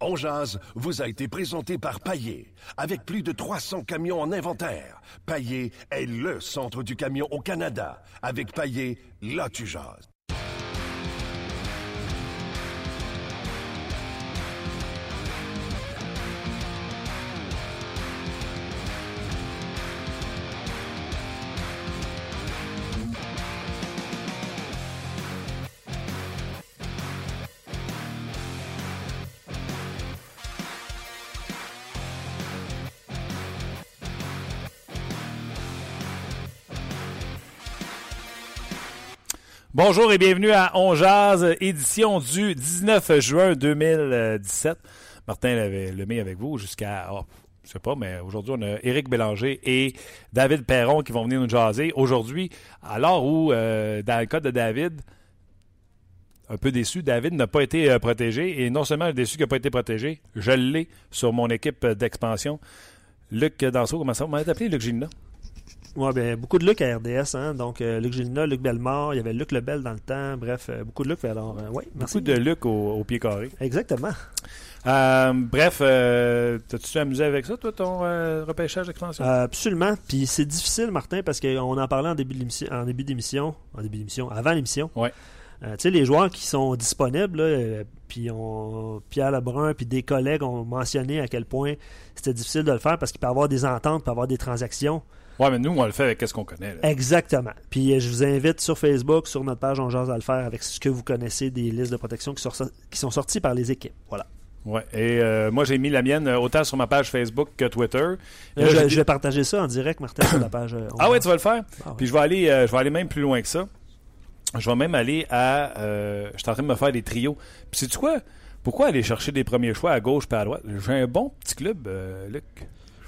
On vous a été présenté par Paillé. Avec plus de 300 camions en inventaire, Paillé est le centre du camion au Canada. Avec Paillé, là tu. Bonjour et bienvenue à On Jazz, édition du 19 juin 2017. Martin Lemay avec vous jusqu'à, oh, je sais pas, mais aujourd'hui on a Éric Bélanger et David Perron qui vont venir nous jaser. Aujourd'hui, alors où, euh, dans le cas de David, un peu déçu, David n'a pas été euh, protégé et non seulement déçu qu'il n'a pas été protégé, je l'ai sur mon équipe d'expansion. Luc Danseau, comment ça? Vous appelé Luc Gilna? Ouais, ben, beaucoup de Luc à RDS, hein? donc euh, Luc Gilna, Luc Bellemare, il y avait Luc Lebel dans le temps, bref, euh, beaucoup de Luc. Alors, euh, ouais, merci. Beaucoup de Luc au, pied carré. Exactement. bref, t'as-tu amusé avec ça, toi, ton repêchage d'expansion? absolument. Puis c'est difficile, Martin, parce qu'on en parlait en début d'émission, en début d'émission, en début d'émission, avant l'émission. Ouais. tu sais, les joueurs qui sont disponibles, là, puis on, Pierre Lebrun, puis des collègues ont mentionné à quel point c'était difficile de le faire parce qu'il peut y avoir des ententes, il peut y avoir des transactions. Ouais, mais nous, on le fait avec ce qu'on connaît. Exactement. Puis euh, je vous invite sur Facebook, sur notre page On Jase à le faire avec ce que vous connaissez des listes de protection qui sont, qui sont sorties par les équipes. Voilà. Ouais. Et euh, moi, j'ai mis la mienne euh, autant sur ma page Facebook que Twitter. je, vais partager ça en direct, Martin, sur la page. ah ouais, tu vas le faire? Ah Puis je vais aller, je vais aller même plus loin que ça. Je vais même aller à. je suis en train de me faire des trios. Puis sais-tu quoi? Pourquoi aller chercher des premiers choix à gauche et à droite? J'ai un bon petit club, Luc.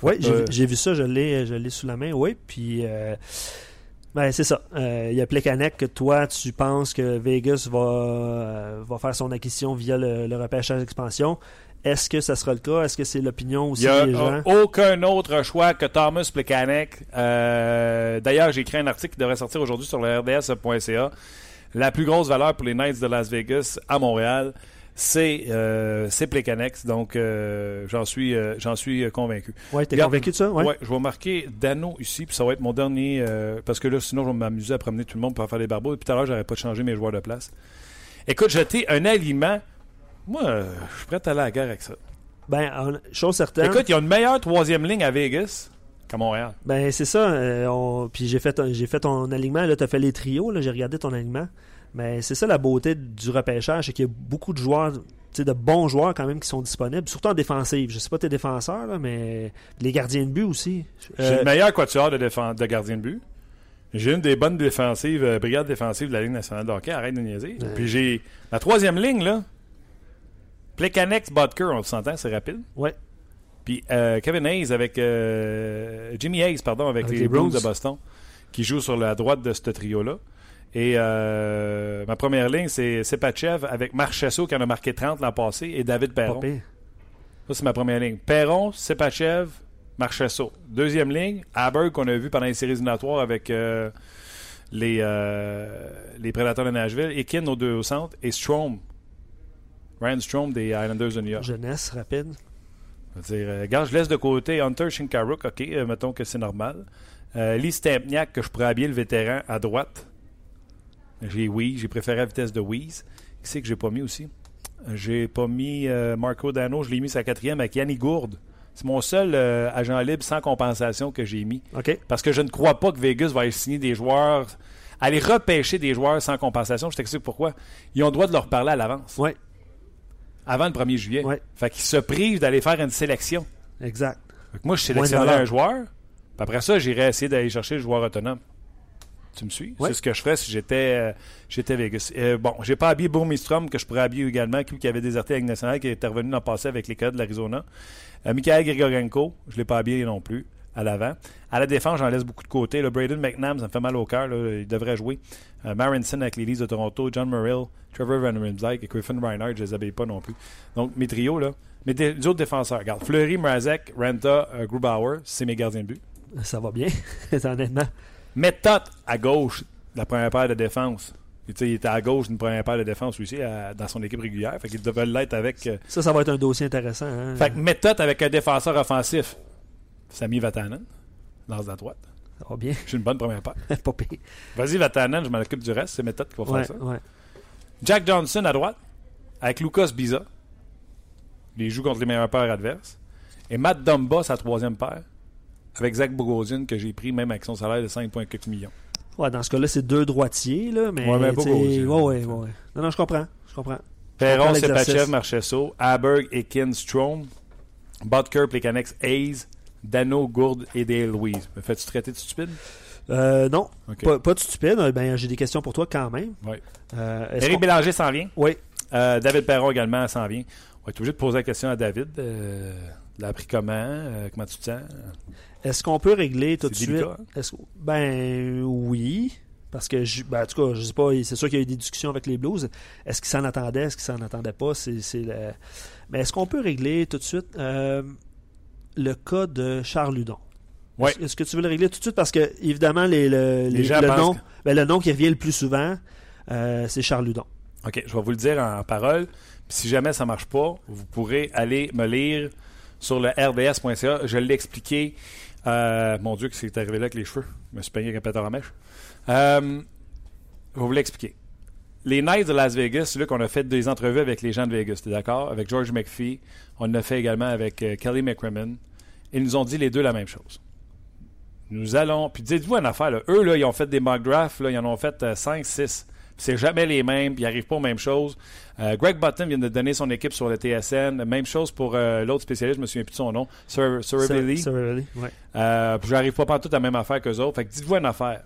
Oui, j'ai vu ça, je l'ai, sous la main, oui. Puis, euh, ben, c'est ça. Euh, il y a Plekanec que toi, tu penses que Vegas va, euh, va faire son acquisition via le, repêchage d'expansion. Est-ce que ça sera le cas? Est-ce que c'est l'opinion aussi des gens? aucun autre choix que Thomas Plekanec. d'ailleurs, j'ai écrit un article qui devrait sortir aujourd'hui sur le rds.ca. La plus grosse valeur pour les Knights de Las Vegas à Montréal c'est euh. Donc, euh, j'en suis, euh, j'en suis convaincu. Oui, tu es convaincu de ça? Oui, je vais marquer Dano ici, puis ça va être mon dernier. parce que là, sinon, je vais m'amuser à promener tout le monde pour faire des barbeaux. Puis tout à l'heure, j'aurais pas changé mes joueurs de place. Écoute, jeter un aliment. Moi, je suis prêt à aller à la guerre avec ça. Ben, chose certaine. Écoute, il y a une meilleure troisième ligne à Vegas qu'à Montréal. Ben, c'est ça. Puis j'ai fait, j'ai fait ton alignement. Là, tu as fait les trios. Là, j'ai regardé ton alignement. Mais c'est ça la beauté du repêchage, c'est qu'il y a beaucoup de joueurs, de bons joueurs quand même qui sont disponibles, surtout en défensive. Je sais pas tes défenseurs, mais les gardiens de but aussi. J'ai le euh, meilleur quatuor de, de gardiens de but. J'ai une des bonnes défensives, euh, brigades défensives de la Ligue nationale de hockey, arrête de niaiser. Puis j'ai la troisième ligne, là. Plekanex, Butker, on s'entend, c'est rapide. Ouais. Puis euh, Kevin Hayes avec Jimmy Hayes, pardon, avec, les, Bruins de Boston, qui joue sur la droite de ce trio-là. Et euh, ma première ligne, c'est Sepachev avec Marchesso qui en a marqué 30 l'an passé et David Perron. Ça, c'est ma première ligne. Perron, Sepachev, Marchesso. Deuxième ligne, Aber qu'on a vu pendant les séries éliminatoires avec euh, les, euh, les Prédateurs de Nashville. Ekin aux deux au centre et Strom. Ryan Strom des Islanders de New York. Jeunesse rapide. Je veux dire, regarde, je laisse de côté Hunter Shinkaruk, ok, mettons que c'est normal. Lee Stempniak, que je pourrais habiller le vétéran à droite. J'ai oui, j'ai préféré la vitesse de Wheeze. Qui c'est que j'ai pas mis aussi? J'ai pas mis euh, Marco Dano, je l'ai mis sa quatrième avec Yanni Gourde. C'est mon seul euh, agent libre sans compensation que j'ai mis. Parce que je ne crois pas que Vegas va aller signer des joueurs, aller repêcher des joueurs sans compensation. Je t'explique pourquoi. Ils ont le droit de leur parler à l'avance. Oui. Avant le 1er juillet. Ouais. Fait qu'ils se privent d'aller faire une sélection. Exact. moi, je sélectionnerai un joueur. Puis après ça, j'irai essayer d'aller chercher le joueur autonome. Tu me suis? C'est ce que je ferais si j'étais euh, j'étais Vegas. Euh, bon, j'ai pas habillé Bourmistrom, que je pourrais habiller également, qui avait déserté avec National, qui est intervenu dans le passé avec les Coyotes de l'Arizona. Euh, Mikhail Grigorenko, je l'ai pas habillé non plus à l'avant. À la défense, j'en laisse beaucoup de côté. Le Braden McNabb, ça me fait mal au cœur. Il devrait jouer. Euh, Marinson avec les Leafs de Toronto, John Murrill, Trevor Van Rimsdijk et Griffin Reinhardt, je les habille pas non plus. Donc, mes trios, là. Mais des, autres défenseurs. Regarde, Fleury, Mrazek, Renta, Grubauer, c'est mes gardiens de but. Ça va bien, honnêtement. Méthode à gauche, la première paire de défense. il était à gauche d'une première paire de défense aussi dans son équipe régulière. Fait qu'il devait l'être avec. Euh, ça, ça va être un dossier intéressant. Hein? Fait que méthode avec un défenseur offensif. Sami Vatanen, lance la droite. Ça va bien. J'ai une bonne première paire. Pas pire. Vas-y, Vatanen, je m'en occupe du reste. C'est méthode qui va faire ça. Jack Johnson à droite, avec Lucas Biza. Il joue contre les meilleurs paires adverses. Et Matt Dumba, sa troisième paire, avec Zach Bogosian, que j'ai pris même avec son salaire de 5,4 millions. Ouais, dans ce cas-là, c'est deux droitiers, là, mais. Ouais, mais ouais, ouais, ouais. Non, non, je comprends. Je comprends. Perron, Sepachev, Marchesso, Aberg, Ekin, Strom, Butker, Plekanex, Hayes, Dano, Gourde et Dale Louise. Me fais-tu traiter de stupide? Euh, non, pas, de stupide. Ben, j'ai des questions pour toi quand même. Oui. Euh, Éric Bélanger s'en vient. Oui. Euh, David Perron également s'en vient. On va être obligé de poser la question à David. Euh, l'a appris comment? Euh, comment tu te sens? Est-ce qu'on peut régler tout de suite? Hein? Ben oui. Parce que, je, ben, en tout cas, je sais pas, c'est sûr qu'il y a eu des discussions avec les Blues. Est-ce qu'ils s'en attendaient? Est-ce qu'ils s'en attendaient pas? C'est, Mais est-ce qu'on peut régler tout de suite euh, le cas de Charles Ludon? Ouais. Est-ce que tu veux le régler tout de suite? Parce que, évidemment, les, le, nom, ben, le nom qui revient le plus souvent, euh, c'est Charles Ludon. OK, je vais vous le dire en parole. si jamais ça marche pas, vous pourrez aller me lire sur le rds.ca. Je l'ai expliqué euh, mon Dieu, que c'est arrivé là avec les cheveux? Je me suis peigné avec un pétard à mèche. Euh, je vais vous l'expliquer. Les Knights de Las Vegas, là qu'on a fait des entrevues avec les gens de Vegas, tu es d'accord? Avec George McPhee. On l'a fait également avec euh, Kelly McCrimmon. Ils nous ont dit les deux la même chose. Nous allons. Puis dites-vous une affaire, là, eux, là, ils ont fait des mock drafts, là, ils en ont fait 5, 6 c'est jamais les mêmes, ils n'arrivent pas aux mêmes choses. Euh, Greg Button vient de donner son équipe sur le TSN. Même chose pour euh, l'autre spécialiste, je me souviens plus de son nom, Sir, Sir, Sir ouais. euh, J'arrive pas à tout la même affaire qu'eux autres. Fait que dites-vous une affaire.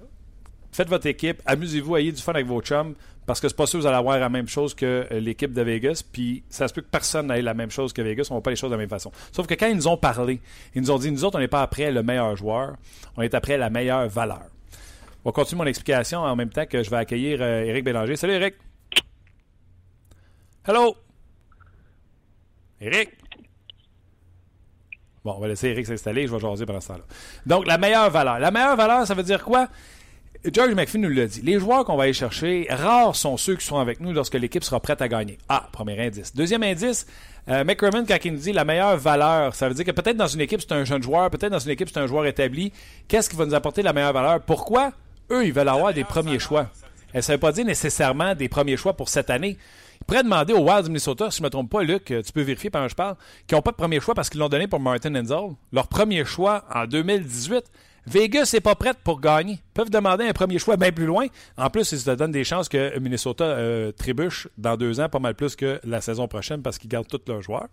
Faites votre équipe, amusez-vous, ayez du fun avec vos chums, parce que c'est pas sûr que vous allez avoir la même chose que euh, l'équipe de Vegas, puis ça se peut que personne n'ait la même chose que Vegas, on ne voit pas les choses de la même façon. Sauf que quand ils nous ont parlé, ils nous ont dit, nous autres, on n'est pas après le meilleur joueur, on est après la meilleure valeur. On va continuer mon explication en même temps que je vais accueillir euh, Éric Bélanger. Salut Éric. Hello. Éric. Bon, on va laisser Eric s'installer, je vais jaser pendant ce temps-là. Donc, la meilleure valeur. La meilleure valeur, ça veut dire quoi? George McPhee nous l'a dit. Les joueurs qu'on va aller chercher, rares sont ceux qui seront avec nous lorsque l'équipe sera prête à gagner. Ah, premier indice. Deuxième indice, euh, McCrimmon, quand il nous dit la meilleure valeur, ça veut dire que peut-être dans une équipe, c'est un jeune joueur, peut-être dans une équipe, c'est un joueur établi. Qu'est-ce qui va nous apporter la meilleure valeur? Pourquoi? Eux, ils veulent avoir des premiers choix. Et ça ne veut pas dire nécessairement des premiers choix pour cette année? Ils pourraient demander aux Wild du Minnesota, si je ne me trompe pas, Luc, tu peux vérifier pendant que je parle, qui n'ont pas de premier choix parce qu'ils l'ont donné pour Martin Enzel. Leur premier choix en 2018. Vegas n'est pas prête pour gagner. Ils peuvent demander un premier choix bien plus loin. En plus, ils se donnent des chances que Minnesota euh, trébuche dans deux ans pas mal plus que la saison prochaine parce qu'ils gardent tous leurs joueurs.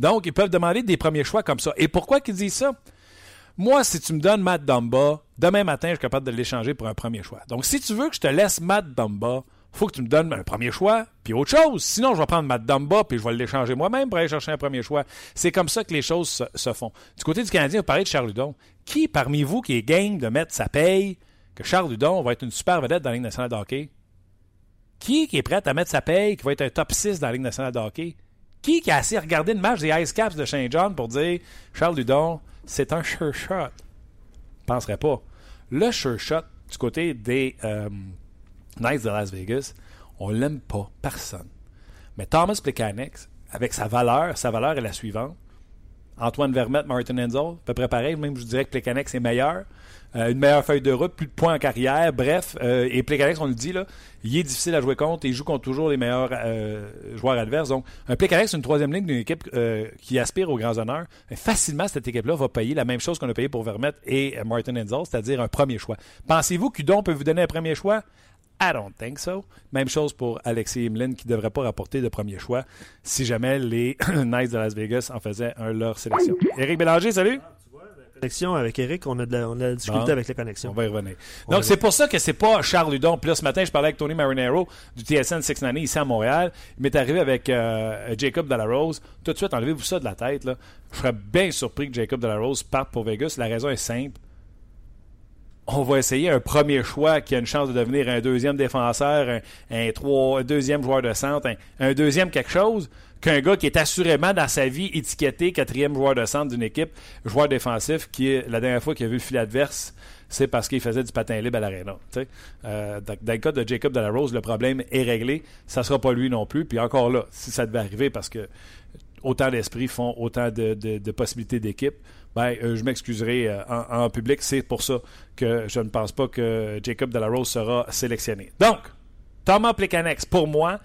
Donc, ils peuvent demander des premiers choix comme ça. Et pourquoi qu'ils disent ça? Moi, si tu me donnes Matt Dumba, demain matin, je suis capable de l'échanger pour un premier choix. Donc, si tu veux que je te laisse Matt Dumba, faut que tu me donnes un premier choix, puis autre chose. Sinon, je vais prendre Matt Dumba, puis je vais l'échanger moi-même pour aller chercher un premier choix. C'est comme ça que les choses se, font. Du côté du Canadien, vous parlez de Charles Ludon. Qui parmi vous qui est game de mettre sa paye que Charles Ludon va être une super vedette dans la Ligue nationale de hockey? Qui, qui est prêt à mettre sa paye, qui va être un top 6 dans la Ligue nationale de hockey? Qui, qui a assez regardé une match des Ice Caps de Saint John pour dire Charles Ludon, c'est un sure shot? Je penserais pas. Le sure shot du côté des euh, Knights de Las Vegas, on l'aime pas, personne. Mais Thomas Plekanec, avec sa valeur, sa valeur est la suivante. Antoine Vermette, Martin Enzel, à peu près pareil. Même je dirais que Plekanec est meilleur. Euh, une meilleure feuille de route, plus de points en carrière. Bref, euh, et Plekanec, on le dit, là, il est difficile à jouer contre et il joue contre toujours les meilleurs euh, joueurs adverses. Donc, un Plekanec, c'est une troisième ligne d'une équipe qui aspire aux grands honneurs. facilement, cette équipe-là va payer la même chose qu'on a payé pour Vermette et Martin Enzel, c'est-à-dire un premier choix. Pensez-vous qu'Udon peut vous donner un premier choix? I don't think so. Même chose pour Alexis Imlin qui ne devrait pas rapporter de premier choix si jamais les Knights de Las Vegas en faisaient un leur sélection. Éric Bélanger, salut! Avec Eric, on a, de on a discuté avec les connexions. On va y revenir. Donc, c'est pour ça que c'est pas Charles Ludon. Puis là, ce matin, je parlais avec Tony Marinero du TSN 6 Nanny ici à Montréal. Il m'est arrivé avec euh, Jacob Delarose. Tout de suite, enlevez-vous ça de la tête. Là. Je serais bien surpris que Jacob Delarose parte pour Vegas. La raison est simple. On va essayer un premier choix qui a une chance de devenir un deuxième défenseur, un, deuxième joueur de centre, un, un deuxième quelque chose qu'un gars qui est assurément dans sa vie étiqueté quatrième joueur de centre d'une équipe, joueur défensif, qui la dernière fois qu'il a vu le fil adverse, c'est parce qu'il faisait du patin libre à l'aréna. Euh, dans, le cas de Jacob Rose, le problème est réglé. Ça ne sera pas lui non plus. Puis encore là, si ça devait arriver, parce que autant d'esprits font autant de, possibilités d'équipe, ben, euh, je m'excuserai euh, en, public. C'est pour ça que je ne pense pas que Jacob Rose sera sélectionné. Donc, Thomas Plekanex, pour moi,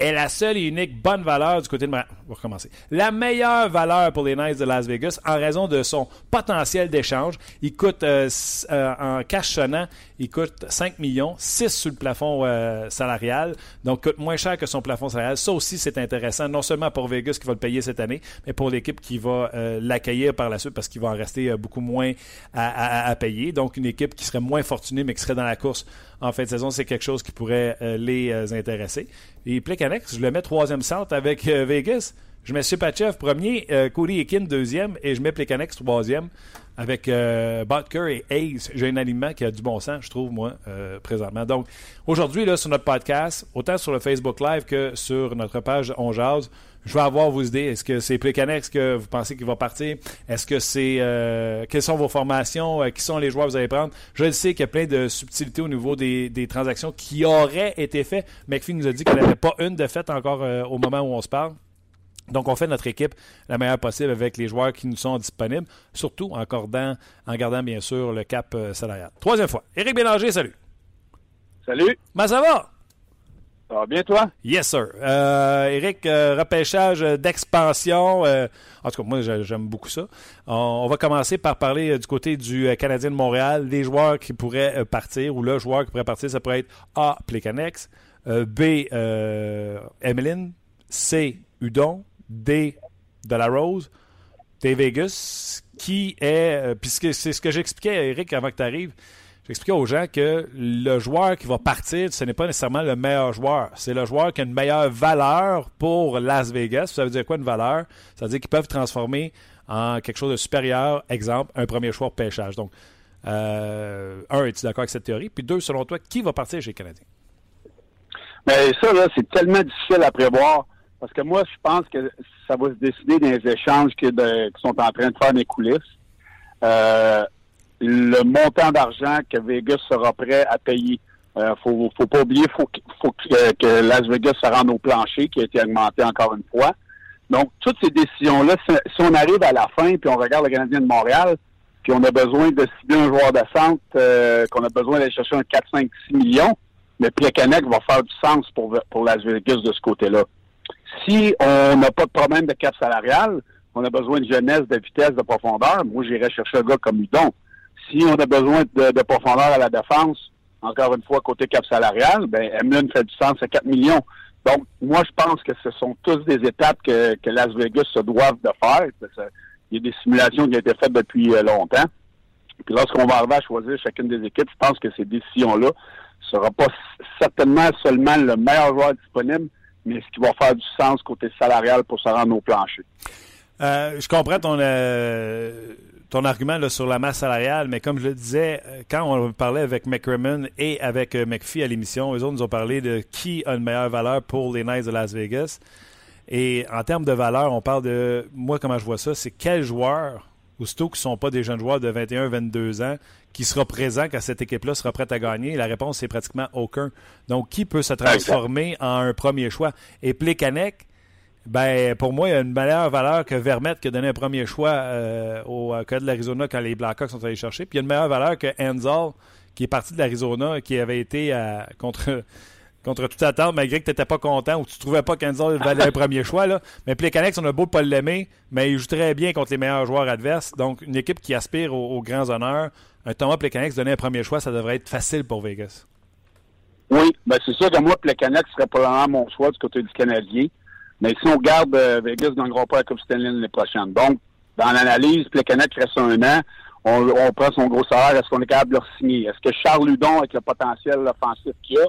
est la seule et unique bonne valeur du côté de... On va recommencer. La meilleure valeur pour les Knights de Las Vegas en raison de son potentiel d'échange. Il coûte, euh, euh, en cash sonnant, il coûte 5 millions, 6 sur le plafond euh, salarial, donc coûte moins cher que son plafond salarial. Ça aussi, c'est intéressant, non seulement pour Vegas qui va le payer cette année, mais pour l'équipe qui va l'accueillir par la suite parce qu'il va en rester beaucoup moins à, payer. Donc, une équipe qui serait moins fortunée, mais qui serait dans la course en fin de saison, c'est quelque chose qui pourrait les intéresser. Et Plekanex, je le mets troisième centre avec euh, Vegas. Je mets Supachev premier, euh, Cody Ekin deuxième et je mets Plekanex troisième avec euh, et Ace. J'ai un alignement qui a du bon sens, je trouve, moi, euh, présentement. Donc, aujourd'hui, sur notre podcast, autant sur le Facebook Live que sur notre page On Jazz, je vais avoir vos idées. Est-ce que c'est Plekanex que vous pensez qu'il va partir? Est-ce que c'est... Euh, quelles sont vos formations? qui sont les joueurs que vous allez prendre? Je le sais qu'il y a plein de subtilités au niveau des, transactions qui auraient été faites. McPhee nous a dit qu'il n'y avait pas une de fait encore au moment où on se parle. Donc, on fait notre équipe la meilleure possible avec les joueurs qui nous sont disponibles, surtout en, en gardant bien sûr le cap euh, salarial. Troisième fois. Éric Bélanger, salut. Salut. Ben, ça va? Ça va bien, toi? Yes, sir. Euh, Éric, euh, repêchage d'expansion. en tout cas, moi, j'aime beaucoup ça. On, va commencer par parler du côté du Canadien de Montréal, des joueurs qui pourraient partir, ou le joueur qui pourrait partir, ça pourrait être A. Plekanex, B. Emeline, C. Udon, D. de la Rose. Vegas, qui est. Euh, puisque c'est ce que j'expliquais à Eric avant que tu arrives. J'expliquais aux gens que le joueur qui va partir, ce n'est pas nécessairement le meilleur joueur. C'est le joueur qui a une meilleure valeur pour Las Vegas. Ça veut dire quoi une valeur? Ça veut dire qu'ils peuvent transformer en quelque chose de supérieur. Exemple, un premier choix pêchage. Donc, euh, un, es-tu d'accord avec cette théorie? Puis deux, selon toi, qui va partir chez les Canadiens? Bien, ça, là, c'est tellement difficile à prévoir. Parce que moi, je pense que ça va se décider les échanges qui, sont en train de faire mes coulisses. Euh, le montant d'argent que Vegas sera prêt à payer. Euh, faut, faut pas oublier, faut, faut que, Las Vegas se rende au plancher, qui a été augmenté encore une fois. Donc, toutes ces décisions-là, si, on arrive à la fin, puis on regarde le Canadien de Montréal, puis on a besoin de cibler un joueur de centre, euh, qu'on a besoin d'aller chercher un 4, 5, 6 millions, mais Plekanec va faire du sens pour, pour Las Vegas de ce côté-là. Si on n'a pas de problème de cap salarial, on a besoin de jeunesse, de vitesse, de profondeur, moi j'irais chercher un gars comme Udon. Si on a besoin de, profondeur à la défense, encore une fois, côté cap salarial, ben Emlyn fait du sens à 4 millions. Donc, moi, je pense que ce sont tous des étapes que, Las Vegas se doivent de faire. Il y a des simulations qui ont été faites depuis euh, longtemps. Puis lorsqu'on va arriver à choisir chacune des équipes, je pense que ces décisions-là ne seront pas certainement seulement le meilleur joueur disponible, mais ce qui va faire du sens côté salarial pour se rendre au plancher. Euh, je comprends ton, euh, ton argument là, sur la masse salariale, mais comme je le disais, euh, quand on parlait avec McCrimmon et avec McPhee à l'émission, eux autres nous ont parlé de qui a une meilleure valeur pour les Knights de Las Vegas. Et en termes de valeur, on parle de, moi comment je vois ça, c'est quel joueur, aussitôt qui ne sont pas des jeunes joueurs de 21-22 ans, qui sera présent quand cette équipe-là sera prête à gagner? La réponse, c'est pratiquement aucun. Donc, qui peut se transformer en un premier choix? Et Plekanec, ben, pour moi, il a une meilleure valeur que Vermette qui a donné un premier choix euh, au cas de l'Arizona quand les Blackhawks sont allés chercher. Puis il y a une meilleure valeur que Enzel, qui est parti de l'Arizona, qui avait été contre, contre toute attente, malgré que tu n'étais pas content ou tu ne trouvais pas qu'Enzel valait un premier choix. Là. Mais Plekanec, on a beau pas l'aimer, mais il joue très bien contre les meilleurs joueurs adverses. Donc, une équipe qui aspire aux grands honneurs un Thomas Plekanec donner un premier choix, ça devrait être facile pour Vegas. Oui, ben c'est sûr que moi, Plekanec serait probablement mon choix du côté du Canadien. Mais si on garde euh, Vegas ne gagnera pas la Coupe Stanley l'année prochaine. Donc, dans l'analyse, Plekanec reste un an. On, prend son gros salaire. Est-ce qu'on est capable de le signer? Est-ce que Charles Ludon, avec le potentiel offensif qu'il a,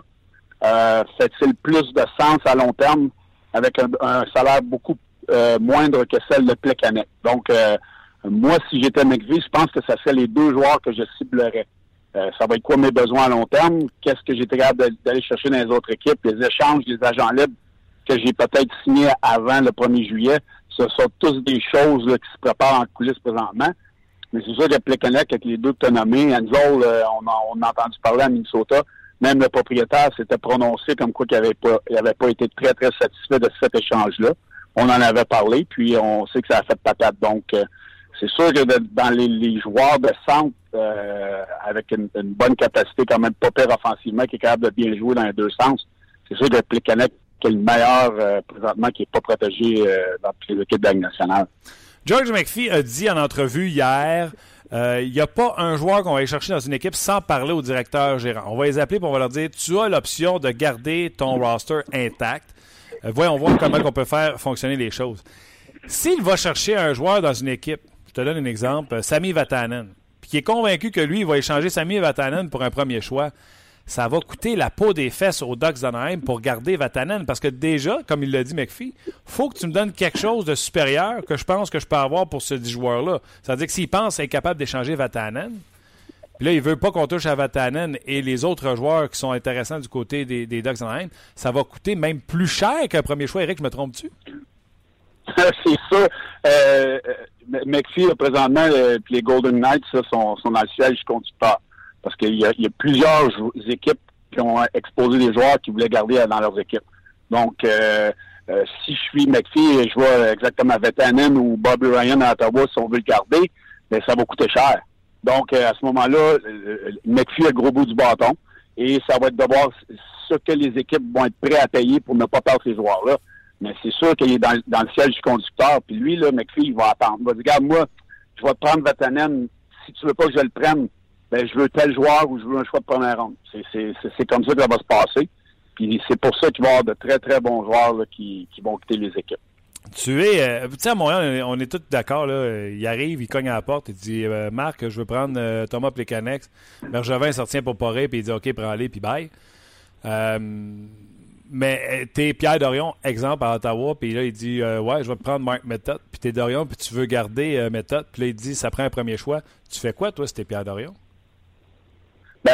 euh, fait-il plus de sens à long terme avec un, salaire beaucoup euh, moindre que celle de Plekanec? Donc, euh, moi, si j'étais McVie, je pense que ça serait les deux joueurs que je ciblerais. Euh, ça va être quoi mes besoins à long terme? Qu'est-ce que j'étais capable d'aller chercher dans les autres équipes? Les échanges, les agents libres, que j'ai peut-être signé avant le 1er juillet. Ce sont tous des choses qui se préparent en coulisses présentement. Mais c'est sûr que Plekanec, avec les deux que tu as nommés, euh, on, a, entendu parler à Minnesota. Même le propriétaire s'était prononcé comme quoi qu'il n'avait pas, pas été très, très satisfait de cet échange-là. On en avait parlé, puis on sait que ça a fait patate. Donc, euh, c'est sûr que dans les, joueurs de centre, euh, avec une, bonne capacité quand même pas pire offensivement, qui est capable de bien jouer dans les deux sens, c'est sûr que Plekanec qui est le meilleur présentement, qui n'est pas protégé dans toutes les équipes de la nationale. George McPhee a dit en entrevue hier euh, il n'y a pas un joueur qu'on va aller chercher dans une équipe sans parler au directeur gérant. On va les appeler pour on va leur dire tu as l'option de garder ton roster intact. Euh, voyons voir comment on peut faire fonctionner les choses. S'il va chercher un joueur dans une équipe, je te donne un exemple, euh, Sami Vatanen, qui est convaincu que lui, il va échanger Sami Vatanen pour un premier choix, ça va coûter la peau des fesses aux Ducks d'Anaheim pour garder Vatanen. Parce que déjà, comme il l'a dit McPhee, faut que tu me donnes quelque chose de supérieur que je pense que je peux avoir pour ce joueur-là. C'est-à-dire que s'il pense être capable d'échanger Vatanen, puis là, il veut pas qu'on touche à Vatanen et les autres joueurs qui sont intéressants du côté des, des Ducks d'Anaheim, ça va coûter même plus cher qu'un premier choix. Eric, je me trompe-tu? c'est ça. Euh, McPhee, présentement, euh, les Golden Knights sont, sont dans le siège conducteur. Parce qu'il y, a, plusieurs équipes qui ont exposé des joueurs qui voulaient garder dans leurs équipes. Donc, euh, euh, si je suis McPhee et je vois exactement Vetanen ou Bobby Ryan à Ottawa, si on veut le garder, ben, ça va coûter cher. Donc, euh, à ce moment-là, McPhee a le gros bout du bâton et ça va être de voir ce que les équipes vont être prêtes à payer pour ne pas perdre ces joueurs-là. Mais c'est sûr qu'il est dans, le siège du conducteur. Puis lui, là, McPhee, il va attendre. Il va dire, regarde, moi, je vais te prendre Vatanen. Si tu veux pas que je le prenne, ben, je veux tel joueur ou je veux un choix de première ronde. C'est comme ça que ça va se passer. Puis c'est pour ça qu'il va y avoir de très, très bons joueurs qui, vont quitter les équipes. Tu es, euh, tu sais, à Montréal, on est tous d'accord, là. Il arrive, il cogne à la porte, il dit euh, Marc, je veux prendre euh, Thomas Plekanex. Bergevin sortit pour Poré, puis il dit OK, prends-les, puis bye. mais t'es Pierre Dorion, exemple, à Ottawa, puis là, il dit Ouais, je vais prendre Marc Méthode, puis t'es Dorion, puis tu veux garder Méthode, puis là, il dit Ça prend un premier choix. Tu fais quoi, toi, si t'es Pierre Dorion?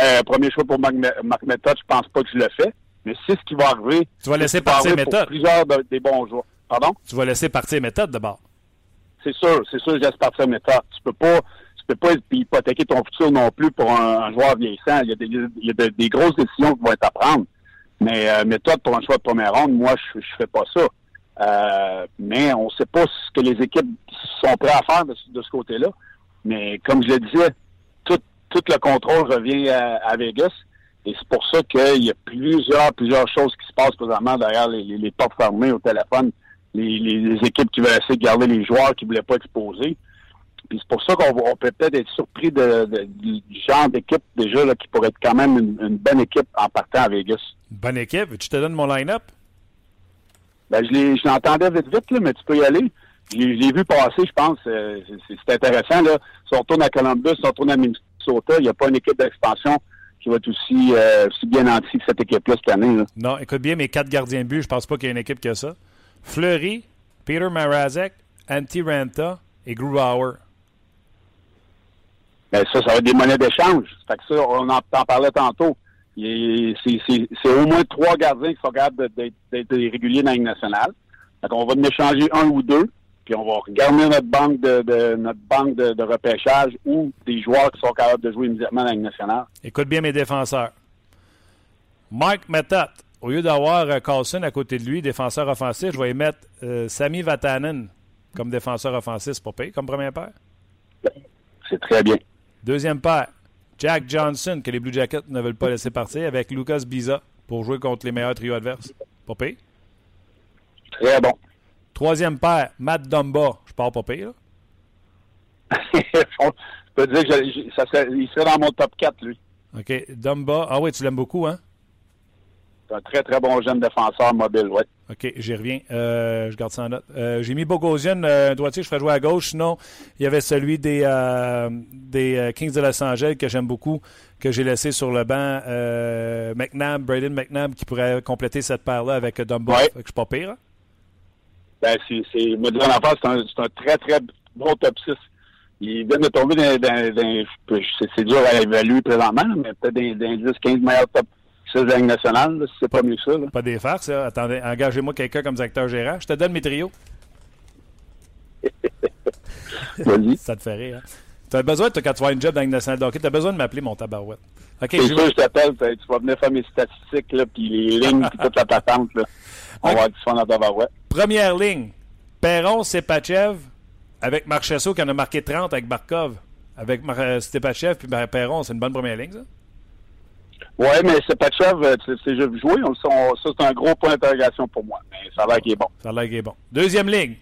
Ben, premier choix pour Marc, Méthode, je pense pas que je le fais. Mais c'est ce qui va arriver. Tu vas laisser partir méthode. Plusieurs des bons joueurs. Pardon? Tu vas laisser partir méthode d'abord. C'est sûr, c'est sûr, je laisse partir méthode. Tu peux pas, tu peux pas hypothéquer ton futur non plus pour un, joueur vieillissant. Il y a, des, il y a des grosses décisions qui vont être à prendre. Mais euh, méthode pour un choix de première ronde, moi, je, je fais pas ça. Euh, mais on sait pas ce que les équipes sont prêtes à faire de, de ce côté-là. Mais comme je le disais, tout, le contrôle revient à, Vegas. Et c'est pour ça qu'il y a plusieurs, plusieurs choses qui se passent présentement derrière les, portes fermées au téléphone. Les, équipes qui veulent essayer de garder les joueurs qui ne voulaient pas exposer. Puis c'est pour ça qu'on peut peut-être être surpris de, du genre d'équipe déjà là, qui pourrait être quand même une, bonne équipe en partant à Vegas. bonne équipe? Tu te donnes mon line-up? Ben, je l'entendais vite vite, là, mais tu peux y aller. Je l'ai vu passer, je pense. Euh, c'est intéressant. Là. Si on retourne à Columbus, si on retourne à Minnesota, il n'y a pas une équipe d'expansion qui va être aussi, euh, bien nantie que cette équipe-là cette année. Non, écoute bien, mes quatre gardiens de but, je pense pas qu'il y ait une équipe qui a ça. Fleury, Peter Marazek, Antti Ranta et Grubauer. Ben ça, ça va être des monnaies d'échange. Fait que ça, on en, parlait tantôt. C'est au moins trois gardiens qui sont capables d'être réguliers dans la Ligue nationale. Fait qu'on va en échanger un ou deux puis on va regarder notre banque de, notre banque de, repêchage ou des joueurs qui sont capables de jouer immédiatement dans la Ligue nationale. Écoute bien mes défenseurs. Mike Metat, au lieu d'avoir euh, Carlson à côté de lui, défenseur offensif, je vais y mettre euh, Sami Vatanen comme défenseur offensif pour payer, comme premier paire? C'est très bien. Deuxième paire, Jack Johnson, que les Blue Jackets ne veulent pas laisser partir, avec Lucas Biza pour jouer contre les meilleurs trios adverses. Payer. Très bon. Troisième paire, Matt Dumba. Je pars pas pire. je peux dire que ça serait, il serait dans mon top 4, lui. OK. Dumba. Ah oui, tu l'aimes beaucoup, hein? C'est un très, très bon jeune défenseur mobile, oui. OK, j'y reviens. Euh, je garde ça en note. Euh, j'ai mis Bogosian, euh, droitier, je ferais jouer à gauche. Sinon, il y avait celui des, des Kings de Los Angeles que j'aime beaucoup, que j'ai laissé sur le banc. McNabb, Braden McNabb, qui pourrait compléter cette paire-là avec Dumba. Ouais. je suis pas pire. Hein? Ben, c'est, c'est, c'est un, c'est un très, très bon top 6. Il vient de tomber dans, dans, dans c'est, dur à évaluer présentement, mais peut-être dans, dans 10, 15 meilleurs top c'est la Ligue nationale, c'est pas mieux ça. Pas des farces, Attendez, engagez-moi quelqu'un comme directeur gérant. Je te donne mes trios. ça te fait rire. Hein? Tu as besoin, de, quand tu vas une job dans la Ligue nationale de tu as besoin de m'appeler mon tabarouette. OK. C'est sûr, je t'appelle, tu vas venir faire mes statistiques, là, puis les lignes, puis toute la patente. Là. On va être dans tabarouette. Première ligne. Perron, Sepachev, avec Marchesso qui en a marqué 30 avec Barkov. Avec Mar euh, Stepachev puis Perron, c'est une bonne première ligne, ça? Oui, mais Sepachev, euh, c'est déjà joué. ça, c'est un gros point d'interrogation pour moi. Mais ça a l'air qu'il est bon. Ça a l'air qu'il est bon. Deuxième ligne.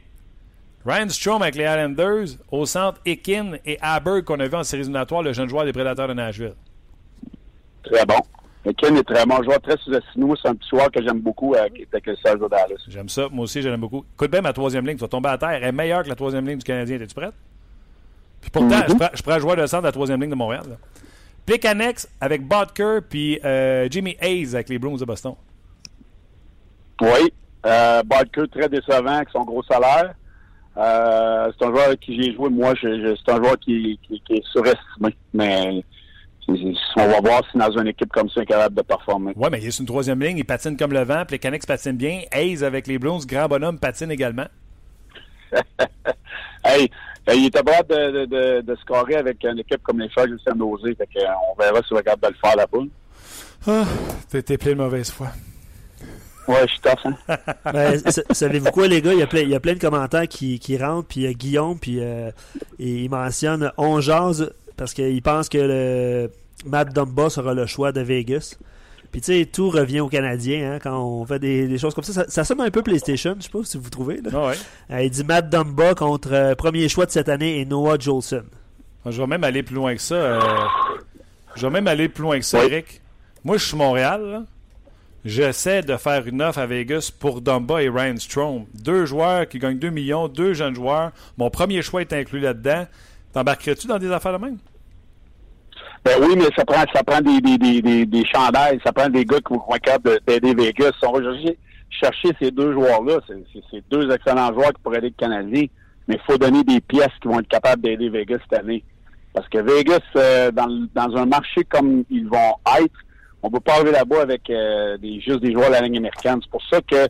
Ryan Strom avec les Islanders. Au centre, Ekin et Aberg qu'on a vu en série éliminatoire, le jeune joueur des Prédateurs de Nashville. Très bon. Ekin est très bon joueur, très sous-estimé. C'est un petit joueur que j'aime beaucoup avec, avec le Serge Dallas. J'aime ça. Moi aussi, j'aime beaucoup. Écoute bien ma troisième ligne. Tu vas tomber à terre. Elle est meilleure que la troisième ligne du Canadien. Es-tu prête? Puis pourtant, je, prends, je, prends, un joueur de centre de la troisième ligne de Montréal. Plick avec Bodker puis euh, Jimmy Hayes avec les Bruins de Boston. Oui. Euh, très décevant avec son gros salaire. Euh, c'est un joueur avec qui j'ai joué. Moi, c'est un joueur qui, est surestimé. Mais on va voir si dans une équipe comme ça, il est capable de performer. Oui, mais il est sur une troisième ligne. Il patine comme le vent. Plekanec patine bien. Hayes avec les Bruins, grand bonhomme, patine également. hey, il était capable de, de, de, scorer avec une équipe comme les Flags de San Jose. on verra si on est capable de le faire là-bas. Ah, t'es plein de mauvaise foi. Ouais, je suis tough, hein? ben, Savez-vous quoi, les gars? Il y a plein, il y a plein de commentaires qui, qui rentrent, puis Guillaume, puis euh, il mentionne on jase parce qu'il pense que le Matt Dumba sera le choix de Vegas. Puis tu sais, tout revient aux Canadiens hein, quand on fait des, choses comme ça. ça. sonne un peu PlayStation, je sais pas si vous trouvez. Là. Ouais. Euh, il dit Matt Dumba contre euh, premier choix de cette année et Noah Jolson. Je vais même aller plus loin que ça. Euh, je vais même aller plus loin que ça, Eric. Moi, je suis Montréal. J'essaie de faire une offre à Vegas pour Dumba et Ryan Strom. Deux joueurs qui gagnent 2 millions, deux jeunes joueurs. Mon premier choix est inclus là-dedans. T'embarquerais-tu dans des affaires de même? Ben oui, mais ça prend, ça prend des, des, des, des, chandails, ça prend des gars qui vont être capables d'aider Vegas. On va chercher, ces deux joueurs-là, c'est deux excellents joueurs qui pourraient aider le Canadien, mais il faut donner des pièces qui vont être capables d'aider Vegas cette année. Parce que Vegas, euh, dans, dans un marché comme ils vont être, on peut pas arriver là-bas avec euh, des, juste des joueurs de la ligne américaine. C'est pour ça que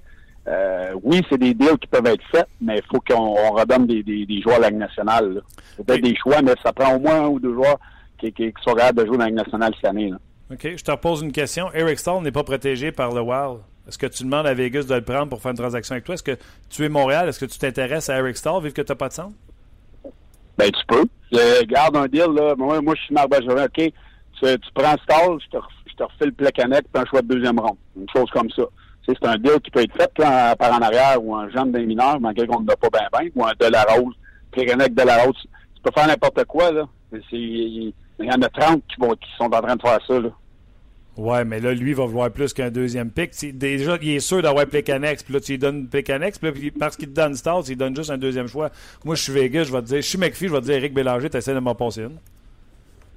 euh, oui, c'est des deals qui peuvent être faits, mais il faut qu'on redonne des, des, des, joueurs à la Ligue nationale. Peut-être des choix, mais ça prend au moins un ou deux joueurs qui, qui, qui sont capables de jouer dans la Ligue nationale cette année. Là. OK. Je te repose une question. Eric Stahl n'est pas protégé par le Wild. Est-ce que tu demandes à Vegas de le prendre pour faire une transaction avec toi? Est-ce que tu es Montréal? Est-ce que tu t'intéresses à Eric Stahl vu que tu n'as pas de centre? Ben, tu peux. Je garde un deal, là. Moi, moi je suis Marc. OK, tu, tu prends Stahl, je te, je te refais le placanette puis un choix de deuxième ronde. Une chose comme ça. C'est un deal qui peut être fait par en arrière ou un jeune d'un mineur, malgré qu'on n'a pas bien bien, ou un de la rose, Plekanec de la rose. Tu peux faire n'importe quoi, là. Il y en a 30 qui, sont en train de faire ça, là. Ouais, mais là, lui, il va vouloir plus qu'un deuxième pic. déjà, il est sûr d'avoir Plekanex, puis là, tu lui donnes Plekanex, puis parce qu'il te donne Stars, il donne juste un deuxième choix. Moi, je suis Vegas, je vais te dire, je suis McPhee, je vais te dire, Eric Bélanger, tu essaies de m'en passer une.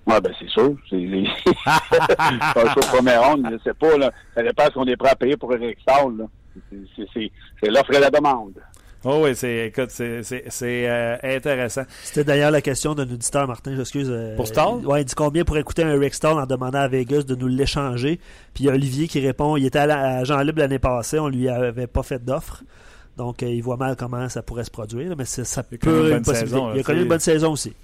Ouais, ben, c'est sûr. C'est pas le premier ronde, je sais pas, là. Ça dépend si on est prêt à payer pour Eric Stars, là. C'est l'offre et la demande. Oh oui, c'est écoute, c'est euh, intéressant. C'était d'ailleurs la question d'un auditeur, Martin, j'excuse. Euh, pour Stall? Ouais, il dit combien pour écouter un Rick Stall en demandant à Vegas de nous l'échanger? Puis il y a Olivier qui répond, il était à, Jean Libre l'année passée, on lui avait pas fait d'offre. Donc euh, il voit mal comment ça pourrait se produire, mais ça peut une saison, Il a connu une bonne saison aussi.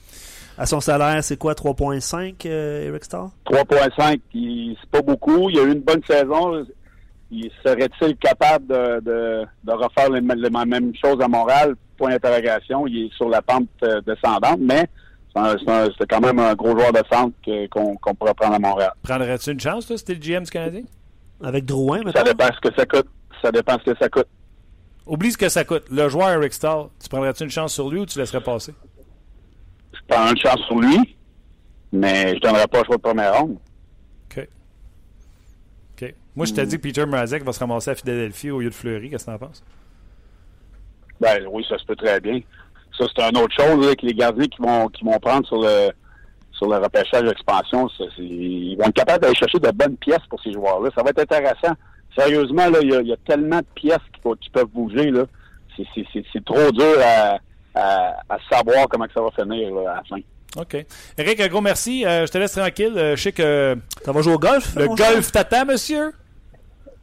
À son salaire, c'est quoi, 3.5, Eric Starr? 3.5, c'est pas beaucoup. Il a eu une bonne saison serait-il capable de, de, de refaire la même chose à Montréal? Point d'interrogation. Il est sur la pente euh, descendante, mais c'est quand même un gros joueur de centre qu'on pourrait prendre à Montréal. Prendrais-tu une chance, toi, si le GM du Canadien? Avec Drouin, maintenant? Ça dépend ce que ça coûte. Ça dépend ce que ça coûte. Oublie ce que ça coûte. Le joueur Eric Stahl, tu prendrais-tu une chance sur lui ou tu laisserais passer? Je prends une chance sur lui, mais je donnerais pas le choix de première ronde. Moi, je t'ai dit que Peter Mrazek va se ramasser à Philadelphie au lieu de Fleury. Qu'est-ce que t'en penses? Ben oui, ça se peut très bien. Ça, c'est une autre chose là, que les gardiens qui vont qui vont prendre sur le sur le repêchage d'expansion. Ils vont être capables d'aller chercher de bonnes pièces pour ces joueurs-là. Ça va être intéressant. Sérieusement, il y, a, tellement de pièces qui, peuvent bouger. Là. C'est, trop dur à, à, savoir comment que ça va finir à la fin. OK. Eric, un gros merci. je te laisse tranquille. je sais que. Ça va jouer au golf? Le golf t'attend, monsieur?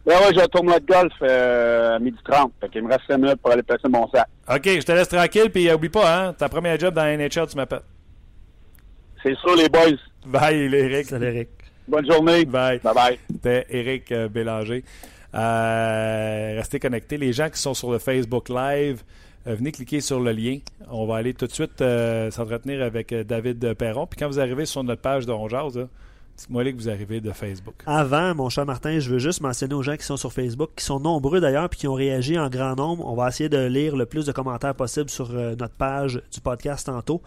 Oui, oui, j'ai un tournoi de golf à midi 30. Fait qu'il me reste 5 minutes pour aller placer mon sac. OK, je te laisse tranquille. Puis oublie pas, hein, ta première job dans la NHL, tu m'appelles. C'est sûr, les boys. Bye, Eric. Salut, Eric. Bonne journée. Bye. Bye bye. C'était Eric Bélanger. Euh, restez connectés. Les gens qui sont sur le Facebook Live, euh, venez cliquer sur le lien. On va aller tout de suite euh, s'entretenir avec David Perron. Puis quand vous arrivez sur notre page de Ronjaz, dites-moi que vous arrivez de Facebook. Avant, mon cher Martin, je veux juste mentionner aux gens qui sont sur Facebook, qui sont nombreux d'ailleurs, puis qui ont réagi en grand nombre. On va essayer de lire le plus de commentaires possible sur notre page du podcast tantôt.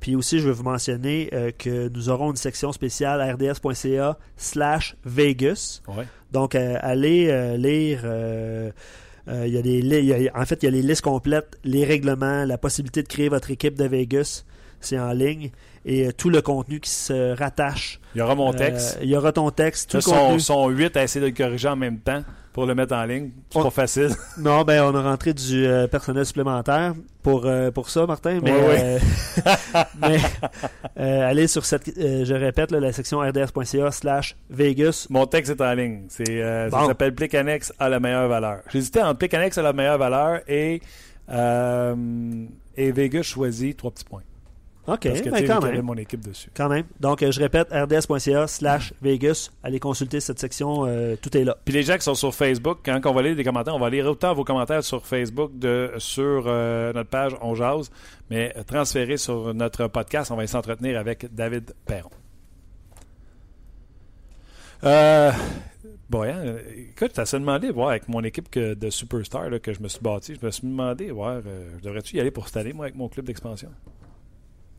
Puis aussi, je veux vous mentionner que nous aurons une section spéciale rds.ca slash Vegas. Ouais. Donc, euh, allez euh, lire. Euh, il y a des, en fait, il y a les listes complètes, les règlements, la possibilité de créer votre équipe de Vegas. C'est en ligne. Et tout le contenu qui se rattache. Il y aura mon texte. il y aura ton texte. Tout sont, sont 8 à essayer de le corriger en même temps pour le mettre en ligne. C'est pas facile. Non, ben on a rentré du euh, personnel supplémentaire pour, euh, pour ça, Martin. Mais, euh, allez sur cette, je répète, la section rds.ca slash Vegas. Mon texte est en ligne. C'est, Ça s'appelle Plic annexe à la meilleure valeur. J'hésitais entre Plic annexe à la meilleure valeur et, et Vegas choisit trois petits points. OK, Parce que, ben, quand même. mon équipe dessus. Quand même. Donc, euh, je répète, rds.ca slash Vegas. Allez consulter cette section. Euh, tout est là. Puis les gens qui sont sur Facebook, quand on va lire des commentaires, on va lire autant vos commentaires sur Facebook de sur euh, notre page On Jase, mais transférés sur notre podcast, on va s'entretenir avec David Perron. Euh, bon, hein, écoute, tu as demandé, voir avec mon équipe que, de Superstar que je me suis bâti, je me suis demandé, voir, devrais-tu y aller pour cette année, moi, avec mon club d'expansion?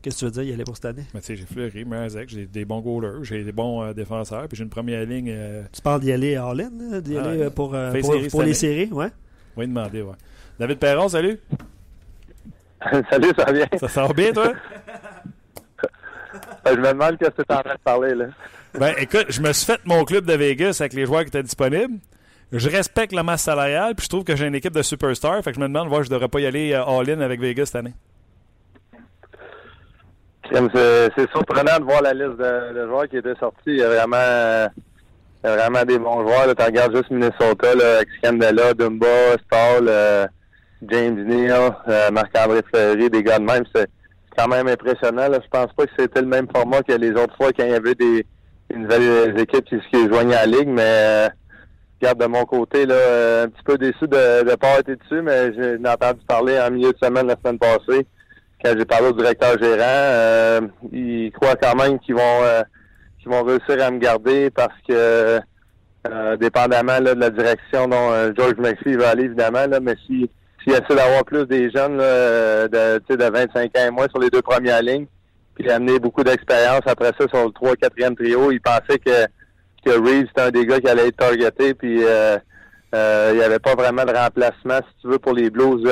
Qu'est-ce que tu veux dire, y aller pour cette année? Mais tu sais, j'ai fleuri, Merzek, j'ai des bons goalers, j'ai des bons euh, défenseurs, puis j'ai une première ligne. Euh, tu parles d'y aller à All-In, d'y aller euh, pour, pour, les séries, ouais? Oui, demander, ouais. David Perron, salut! salut, ça va bien? Ça sort bien, toi? je me demande qu'est-ce que tu es en train de parler, là. ben, écoute, je me suis fait mon club de Vegas avec les joueurs qui étaient disponibles. Je respecte la masse salariale, puis je trouve que j'ai une équipe de superstars, fait que je me demande, voir, je devrais pas y aller all-in avec Vegas cette année. C'est surprenant de voir la liste de, joueurs qui étaient sortis. Il y a vraiment, vraiment des bons joueurs. Tu regardes juste Minnesota, là, avec Scandella, Dumba, Stall, euh, James Neal, euh, Marc-André Fleury, des gars de même. C'est quand même impressionnant. Je pense pas que c'était le même format que les autres fois quand il y avait des, nouvelles équipes qui, se joignaient à la Ligue, mais euh, regarde de mon côté, là, un petit peu déçu de ne pas être dessus, mais j'ai entendu parler en milieu de semaine la semaine passée quand j'ai parlé au directeur gérant, euh, ils croient quand même qu'ils vont euh, qu'ils vont réussir à me garder parce que euh, dépendamment de la direction dont euh, George McPhee va aller, évidemment, là, mais si s'il essaie d'avoir plus des jeunes là, de, de 25 ans et moins sur les deux premières lignes, puis amener beaucoup d'expérience après ça sur le 3 4e trio, il pensait que, que Reeves c'était un des gars qui allait être targeté, puis euh, il n'y avait pas vraiment de remplacement, si tu veux, pour les Blues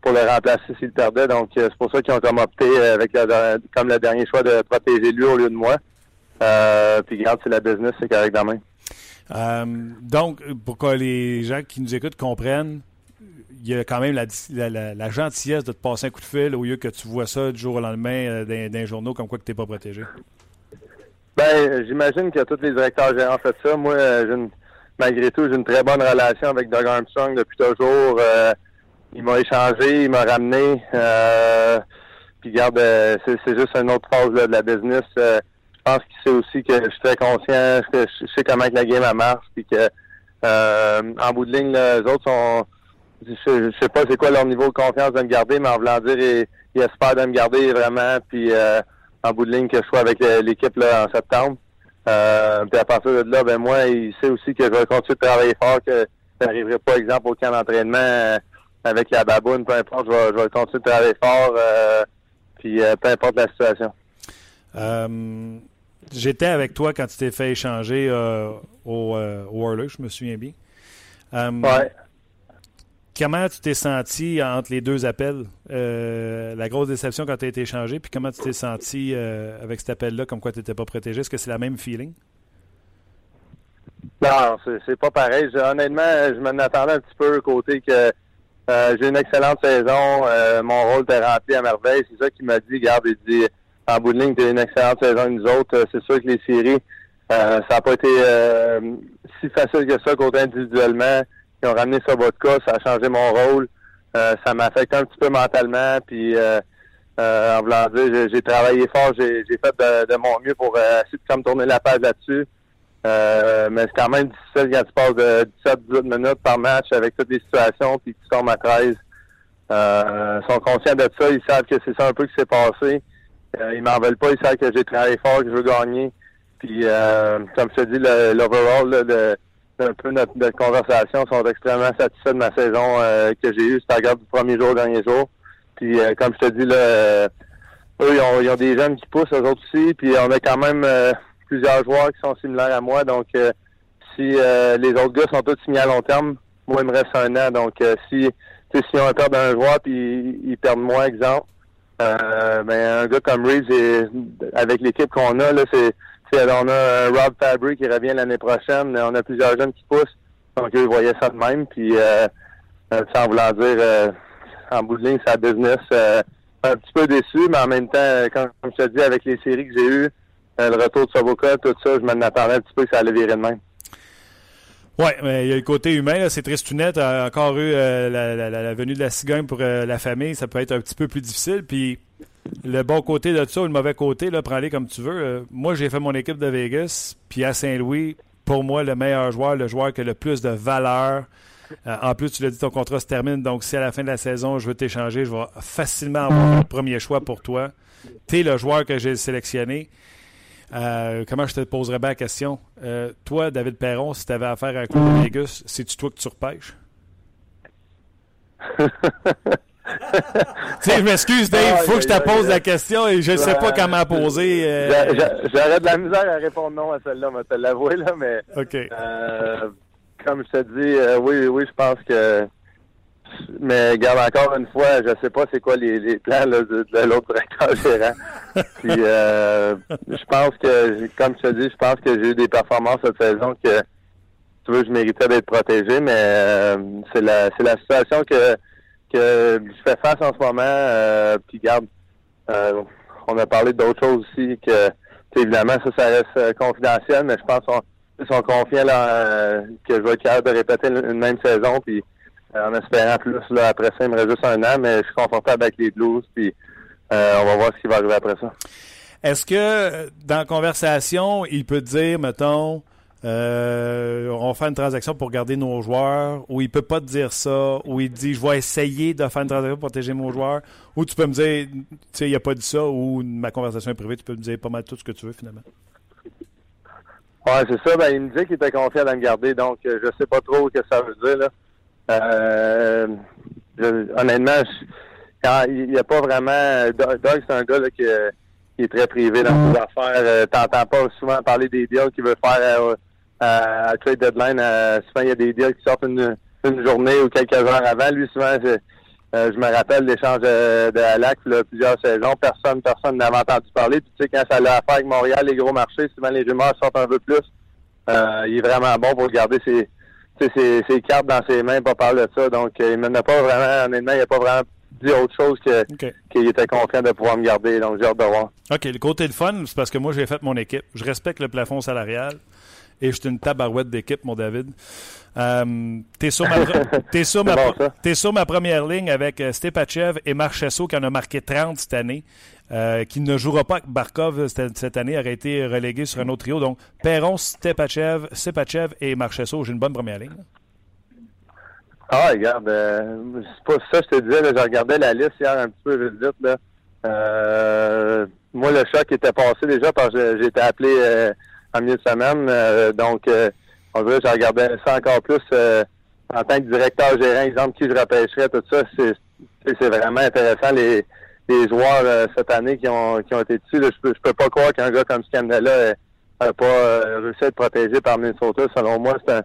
pour le remplacer s'il perdait. Donc, euh, c'est pour ça qu'ils ont comme opté euh, avec comme le dernier choix de protéger lui au lieu de moi. Euh, puis, regarde, c'est la business, c'est correct dans euh, donc, pour que les gens qui nous écoutent comprennent, il y a quand même la, la, gentillesse de te passer un coup de fil au lieu que tu vois ça du jour au lendemain dans, dans journaux comme quoi que tu n'es pas protégé. Ben, j'imagine que tous les directeurs gérants fait ça. Moi, malgré tout, j'ai une très bonne relation avec Doug Armstrong depuis toujours m'a échangé, il m'a ramené. Euh, puis garde, euh, c'est juste une autre phase de la business. Euh, je pense qu'il sait aussi que je suis très conscient, que je sais comment que la game marche, puis que euh, en bout de ligne, les autres sont. Je, je sais pas c'est quoi leur niveau de confiance de me garder, mais en voulant dire, ils, espèrent de me garder vraiment, puis en bout de ligne que je sois avec l'équipe en septembre. puis à partir de là, ben moi, il sait aussi que je vais continuer de travailler fort, que ça n'arriverait pas, exemple, au camp d'entraînement avec la baboune, peu importe, je vais, je vais continuer de travailler fort, euh, puis euh, peu importe la situation. Euh, j'étais avec toi quand tu t'es fait échanger au, au je me souviens bien. ouais. Comment tu t'es senti entre les deux appels? la grosse déception quand tu as été échangé, puis comment tu t'es senti avec cet appel-là, comme quoi tu n'étais pas protégé? Est-ce que c'est la même feeling? Non, c'est pas pareil. honnêtement, je m'en attendais un petit peu côté que euh, j'ai une excellente saison. Euh, mon rôle était rempli à merveille. C'est ça qui m'a dit, garde, il dit, en bout de ligne, une excellente saison nous autres. c'est sûr que les séries, ça n'a pas été si facile que ça côté individuellement. Ils ont ramené ça cas, ça a changé mon rôle. ça m'a affecté un petit peu mentalement. Puis en voulant dire, j'ai travaillé fort, j'ai fait de, mon mieux pour essayer de tourner la page là-dessus. Euh, mais c'est quand même difficile quand tu passes de 17-18 minutes par match avec toutes les situations, puis tu tombes à 13. Euh, ils sont conscients de ça, ils savent que c'est ça un peu qui s'est passé. Euh, ils m'en veulent pas, ils savent que j'ai travaillé fort, que je veux gagner. Puis, euh, comme je te dis, l'overall, un peu notre, conversation sont extrêmement satisfaits de ma saison euh, que j'ai eue, c'est à du premier jour au dernier jour. Puis, comme je te dis, eux, ils ont, ils ont, des jeunes qui poussent, eux autres aussi. Puis, on a quand même plusieurs joueurs qui sont similaires à moi. Donc, euh, si euh, les autres gars sont tous signés à long terme, moi, il me reste un an. Donc, euh, si, si on perd un joueur puis ils perdent moi, exemple, ben, un gars comme Reeves, avec l'équipe qu'on a, là, c'est, on a Rob Fabry qui revient l'année prochaine. On a plusieurs jeunes qui poussent. Donc, eux, ils voyaient ça de même. Puis, sans vouloir dire, en bout de ligne, c'est business. un petit peu déçu, mais en même temps, comme je te dis, avec les séries que j'ai eues, le retour de Savoca, tout ça, je m'en attendais un petit peu que ça allait virer de même. Oui, mais il y a le côté humain, c'est tristounet. a encore eu euh, la, venue de la cigogne pour euh, la famille, ça peut être un petit peu plus difficile. Puis le bon côté de ça ou le mauvais côté, prends-les comme tu veux. moi, j'ai fait mon équipe de Vegas, puis à Saint-Louis, pour moi, le meilleur joueur, le joueur qui a le plus de valeur. en plus, tu l'as dit, ton contrat se termine, donc si à la fin de la saison, je veux t'échanger, je vais facilement avoir le premier choix pour toi. Tu es le joueur que j'ai sélectionné. Euh, comment je te poserais bien la question? Euh, toi, David Perron, si tu avais affaire à un de Vegas, c'est-tu toi que tu repêches? tu sais, je m'excuse, Dave, il faut que je te pose la question et je ne sais pas comment poser. Euh... J'aurais de la misère à répondre non à celle-là, je te l'avouer, là, mais. OK. Euh, comme je te dis, oui, oui, je pense que mais regarde encore une fois, je sais pas c'est quoi les, les plans là, de, l'autre directeur gérant. Puis euh, je pense que, comme je te dis, je pense que j'ai eu des performances cette saison que tu veux, je méritais d'être protégé, mais euh, c'est la c'est la situation que que je fais face en ce moment. Euh, puis garde, euh, on a parlé d'autres choses aussi que évidemment ça, ça reste confidentiel, mais je pense qu'ils sont, confiants là, que je vais être capable de répéter une même saison. Puis en espérant plus. Là, après ça, il me reste juste un an, mais je suis confortable avec les Blues. Puis euh, on va voir ce qui va arriver après ça. Est-ce que dans la conversation, il peut dire, mettons, euh, on faire une transaction pour garder nos joueurs, ou il peut pas te dire ça, ou il dit je vais essayer de faire une transaction pour protéger mon joueur, ou tu peux me dire, tu sais, il a pas dit ça, ou ma conversation est privée, tu peux me dire pas mal tout ce que tu veux finalement. Ouais, c'est ça. Ben, il me dit qu'il était confiant de me garder, donc je sais pas trop ce que ça veut dire. Là. Euh, honnêtement, il n'y a pas vraiment. Doug, c'est un gars là, qui, est très privé dans ses affaires. Euh, T'entends pas souvent parler des deals qu'il veut faire euh, à, trade deadline. Euh, souvent, il y a des deals qui sortent une, journée ou quelques heures avant. Lui, souvent, euh, je me rappelle l'échange de, de là, plusieurs saisons. Personne, personne n'avait entendu parler. Puis, tu sais, quand ça l'a affaire avec Montréal, les gros marchés, souvent les rumeurs sortent un peu plus. il est vraiment bon pour garder ses, ses, ses cartes dans ses mains, pas parler de ça. Donc, euh, il n'a pas vraiment, honnêtement, il n'a pas vraiment dit autre chose que qu'il était confiant de pouvoir me garder. Donc, j'ai hâte de voir. OK. Le côté de fun, c'est parce que moi, j'ai fait mon équipe. Je respecte le plafond salarial et je suis une tabarouette d'équipe, mon David. Euh, t'es sur, ma, es sur, ma, es sur ma première ligne avec euh, Stepachev et Marchesso qui en a marqué 30 cette année. Euh, qui ne jouera pas Barkov cette, année, aurait été relégué sur un autre trio. Donc, Perron, Stepachev, Stepachev et Marchesso, j'ai une bonne première ligne. Ah, regarde, euh, c'est pas ça je te disais, je regardais la liste hier un petit peu vite, là. Euh, moi, le choc était passé déjà parce que j'ai été appelé euh, en milieu de semaine. donc, on dirait que je regardais ça encore plus en tant que directeur gérant, exemple, qui je repêcherais, tout ça. C'est vraiment intéressant. Les joueurs euh, cette année qui ont, qui ont été dessus. je peux, je peux pas croire qu'un gars comme Scandella n'a pas euh, réussi à être protégé par Minnesota. Selon moi, c'est un,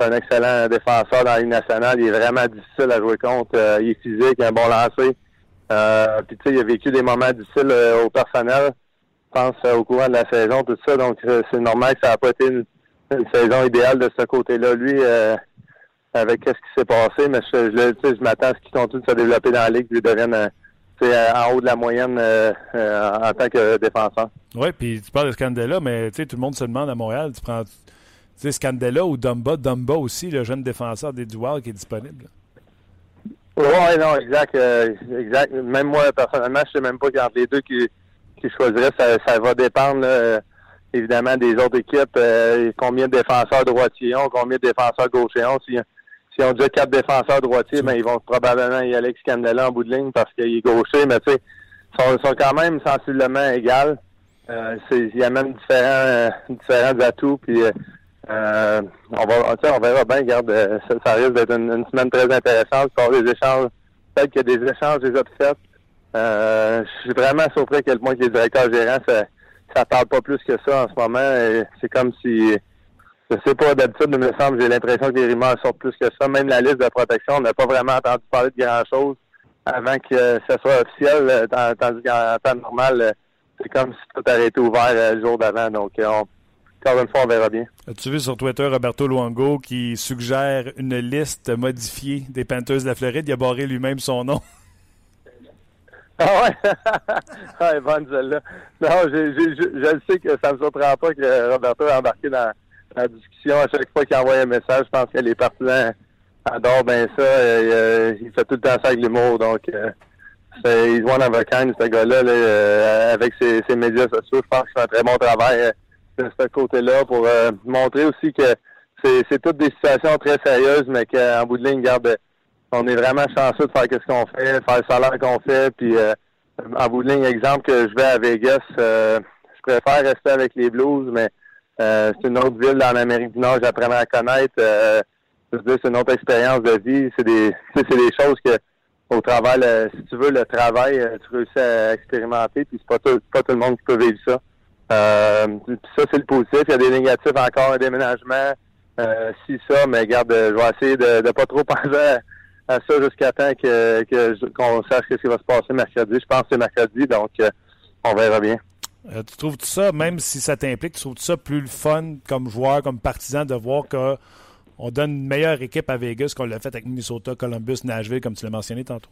un, excellent défenseur dans la Ligue nationale. Il est vraiment difficile à jouer contre. Euh, il est physique, il a un bon lancer. puis tu sais, il a vécu des moments difficiles au personnel. Je pense au courant de la saison, tout ça. Donc c'est normal que ça n'a pas été une, saison idéale de ce côté-là. Lui, avec ce qui s'est passé, mais je, je, je m'attends à ce qu'il continue de se développer dans la Ligue, qu'il devienne un en haut de la moyenne en tant que défenseur. Oui, puis tu parles de Scandella, mais tout le monde se demande à Montréal, tu prends Scandella ou Dumba, Dumba aussi, le jeune défenseur des Dual qui est disponible. Oui, non, exact, exact. Même moi, personnellement, je sais même pas entre les deux qui, qui choisiraient. Ça, ça va dépendre évidemment des autres équipes, euh, combien de défenseurs droitiers ont, combien de défenseurs gauchers ont. Si, si on déjà quatre défenseurs droitiers, ben, ils vont probablement y aller avec Scandella en bout de ligne parce qu'il est gaucher, mais tu sais, sont, sont quand même sensiblement égales. Euh, il y a même différents, euh, différents atouts. Puis euh, on va, on verra bien. Regarde, ça, risque d'être une, semaine très intéressante. Pour des échanges, peut-être qu'il y a des échanges déjà faits. je suis vraiment surpris à quel point que les directeurs gérants ça parle pas plus que ça en ce moment. C'est comme si, je sais pas, d'habitude, il me semble, j'ai l'impression que les rumeurs sortent plus que ça. Même la liste de protection, on n'a pas vraiment entendu parler de grand-chose avant que ça soit officiel, tandis qu'en temps normal, c'est comme si tout avait été ouvert euh, le jour d'avant. Donc, on, encore une fois, on verra bien. As-tu vu sur Twitter Roberto Luongo qui suggère une liste modifiée des penteuses de la Floride? Il a barré lui-même son nom. Ah ouais? ouais, bonne celle-là. Non, je, je, je, sais que ça ne me surprend pas que Roberto ait embarqué dans, la discussion. À chaque fois qu'il envoie un message, je pense que les partisans adorent bien ça. Et, il fait tout le temps ça avec l'humour. Donc, euh, c'est one of ce gars-là, euh, avec ses, ses, médias sociaux. Je pense qu'il fait un très bon travail euh, de ce côté-là pour euh, montrer aussi que c'est toutes des situations très sérieuses, mais qu'en bout de ligne, garde on est vraiment chanceux de faire ce qu'on fait, faire le salaire qu'on fait. Puis, euh, en bout de ligne, exemple, que je vais à Vegas, euh, je préfère rester avec les Blues, mais euh, c'est une autre ville dans l'Amérique du Nord, j'apprends à connaître. c'est une autre expérience de vie. C'est des, c'est des choses que, au travail, si tu veux, le travail, tu réussis à expérimenter, puis c'est pas tout, pas tout le monde qui peut vivre ça. ça, c'est le positif. Il y a des négatifs encore, un déménagement, si ça, mais garde, je vais essayer de ne pas trop penser à ça jusqu'à temps que qu'on sache ce qui va se passer mercredi. Je pense que c'est mercredi, donc euh, on verra bien. Euh, tu trouves ça, même si ça t'implique, tu trouves ça plus le fun comme joueur, comme partisan, de voir qu'on donne une meilleure équipe à Vegas qu'on l'a fait avec Minnesota, Columbus, Nashville, comme tu l'as mentionné tantôt?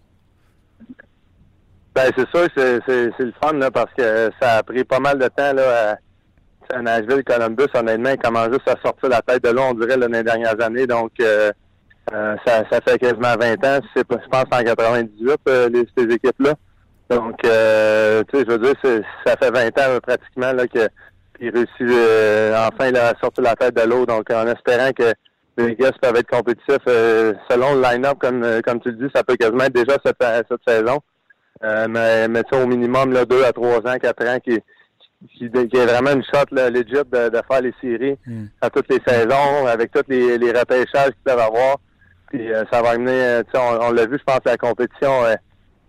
Ben c'est ça, c'est le fun là, parce que ça a pris pas mal de temps là, à, Nashville, Columbus, honnêtement, comment juste à sortir la tête de là, on dirait, les dernières années. Donc euh, euh, ça, ça fait quasiment 20 ans. Je pense en 98, euh, les, ces équipes-là. Donc, euh, tu sais, je veux dire, ça fait 20 ans pratiquement là, que qu'ils réussissent enfin là, à sortir la tête de l'eau. Donc, en espérant que les gars peuvent être compétitifs, selon le line-up, comme, comme tu le dis, ça peut quasiment être déjà cette, cette saison. mais mais au minimum, là, 2 à 3 ans, 4 ans, qui, qui, qui est vraiment une shot là, legit de, de faire les séries hmm. à toutes les saisons, avec tous les, les repêchages qu'ils peuvent avoir. Puis euh, ça va amener, euh, on, on l'a vu, je pense, la compétition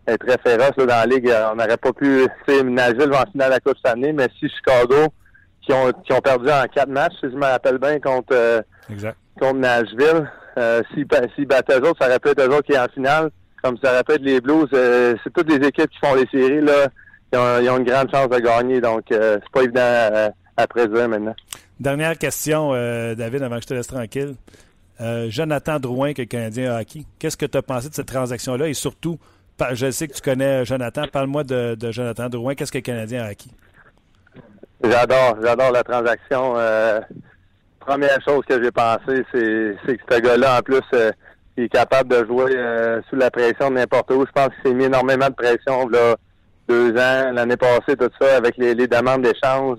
euh, est très féroce dans la ligue. on n'aurait pas pu, Nashville va en finale la Coupe cette année, mais si Chicago, qui ont, qui ont perdu en quatre matchs, si je me rappelle bien, contre, contre Nashville, s'ils si battaient eux autres, ça aurait pu être eux autres qui est en finale. Comme ça aurait pu être les Blues. c'est toutes les équipes qui font les séries, là. Ils ont, ils ont une grande chance de gagner, donc c'est pas évident à, à prédire maintenant. Dernière question, David, avant que je te laisse tranquille. Euh, Jonathan Drouin, que le Canadien a acquis. Qu'est-ce que tu as pensé de cette transaction-là? Et surtout, je sais que tu connais Jonathan. Parle-moi de, Jonathan Drouin. Qu'est-ce que le Canadien a acquis? J'adore, j'adore la transaction. Euh, première chose que j'ai pensé, c'est, que ce gars-là, en plus, euh, il est capable de jouer sous la pression de n'importe où. Je pense qu'il s'est mis énormément de pression là, deux ans, l'année passée, tout ça, avec les, les demandes d'échange,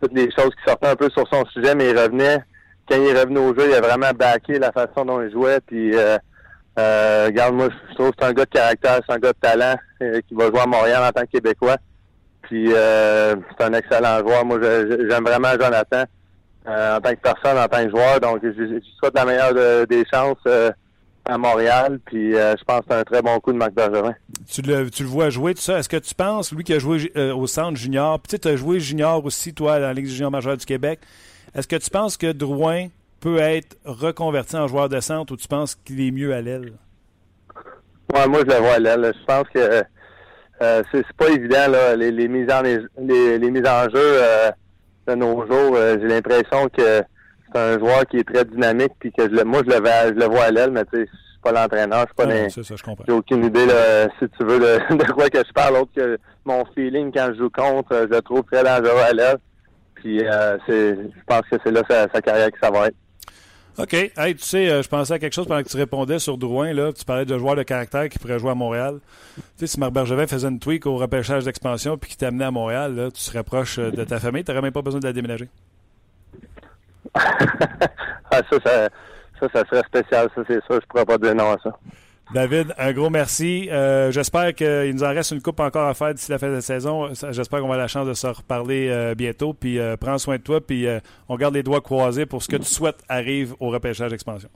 toutes les choses qui sortaient un peu sur son sujet, mais il revenait quand il est revenu au jeu, il a vraiment backé la façon dont il jouait. Puis, euh, euh, regarde, moi, je trouve que c'est un gars de caractère, c'est un gars de talent euh, qui va jouer à Montréal en tant que Québécois. Puis, euh, c'est un excellent joueur. Moi, j'aime vraiment Jonathan en tant que personne, en tant que joueur. Donc, je, souhaite la meilleure des chances à Montréal. Puis, je pense que c'est un très bon coup de Marc Bergerin. Tu le, tu le vois jouer, tout ça. Est-ce que tu penses, lui qui a joué au centre junior, puis tu as joué junior aussi, toi, dans la Ligue junior majeure du Québec, est-ce que tu penses que Drouin peut être reconverti en joueur de centre ou tu penses qu'il est mieux à l'aile? Ouais, moi, je le vois à l'aile. Je pense que euh, c'est pas évident, là, les, mises en, les, les, mises en jeu euh, de nos jours. Euh, j'ai l'impression que c'est un joueur qui est très dynamique puis que je moi, je le, je le vois à l'aile, mais tu sais, pas l'entraîneur, je suis pas ça, je comprends. J'ai aucune idée, là, si tu veux, de, de, quoi que je parle, autre que mon feeling quand je joue contre, je le trouve très dangereux à l'aise. Puis euh, je pense que c'est là sa, sa, carrière que ça va être. OK. Hey, tu sais, euh, je pensais à quelque chose pendant que tu répondais sur Drouin. Là. Tu parlais de joueurs de caractère qui pourraient jouer à Montréal. Tu sais, si Marc Bergevin faisait une tweak au repêchage d'expansion puis qui t'amenait à Montréal, là, tu serais proche euh, de ta famille. Tu n'aurais même pas besoin de la déménager. ah, ça, ça, ça, serait spécial. Ça, c'est ça. Je pourrais pas dire non à ça. David, un gros merci. Euh, J'espère qu'il nous en reste une coupe encore à faire d'ici la fin de la saison. J'espère qu'on va avoir la chance de se reparler euh, bientôt. Puis euh, prends soin de toi. Puis on garde les doigts croisés pour ce que tu souhaites arrive au repêchage d'expansion.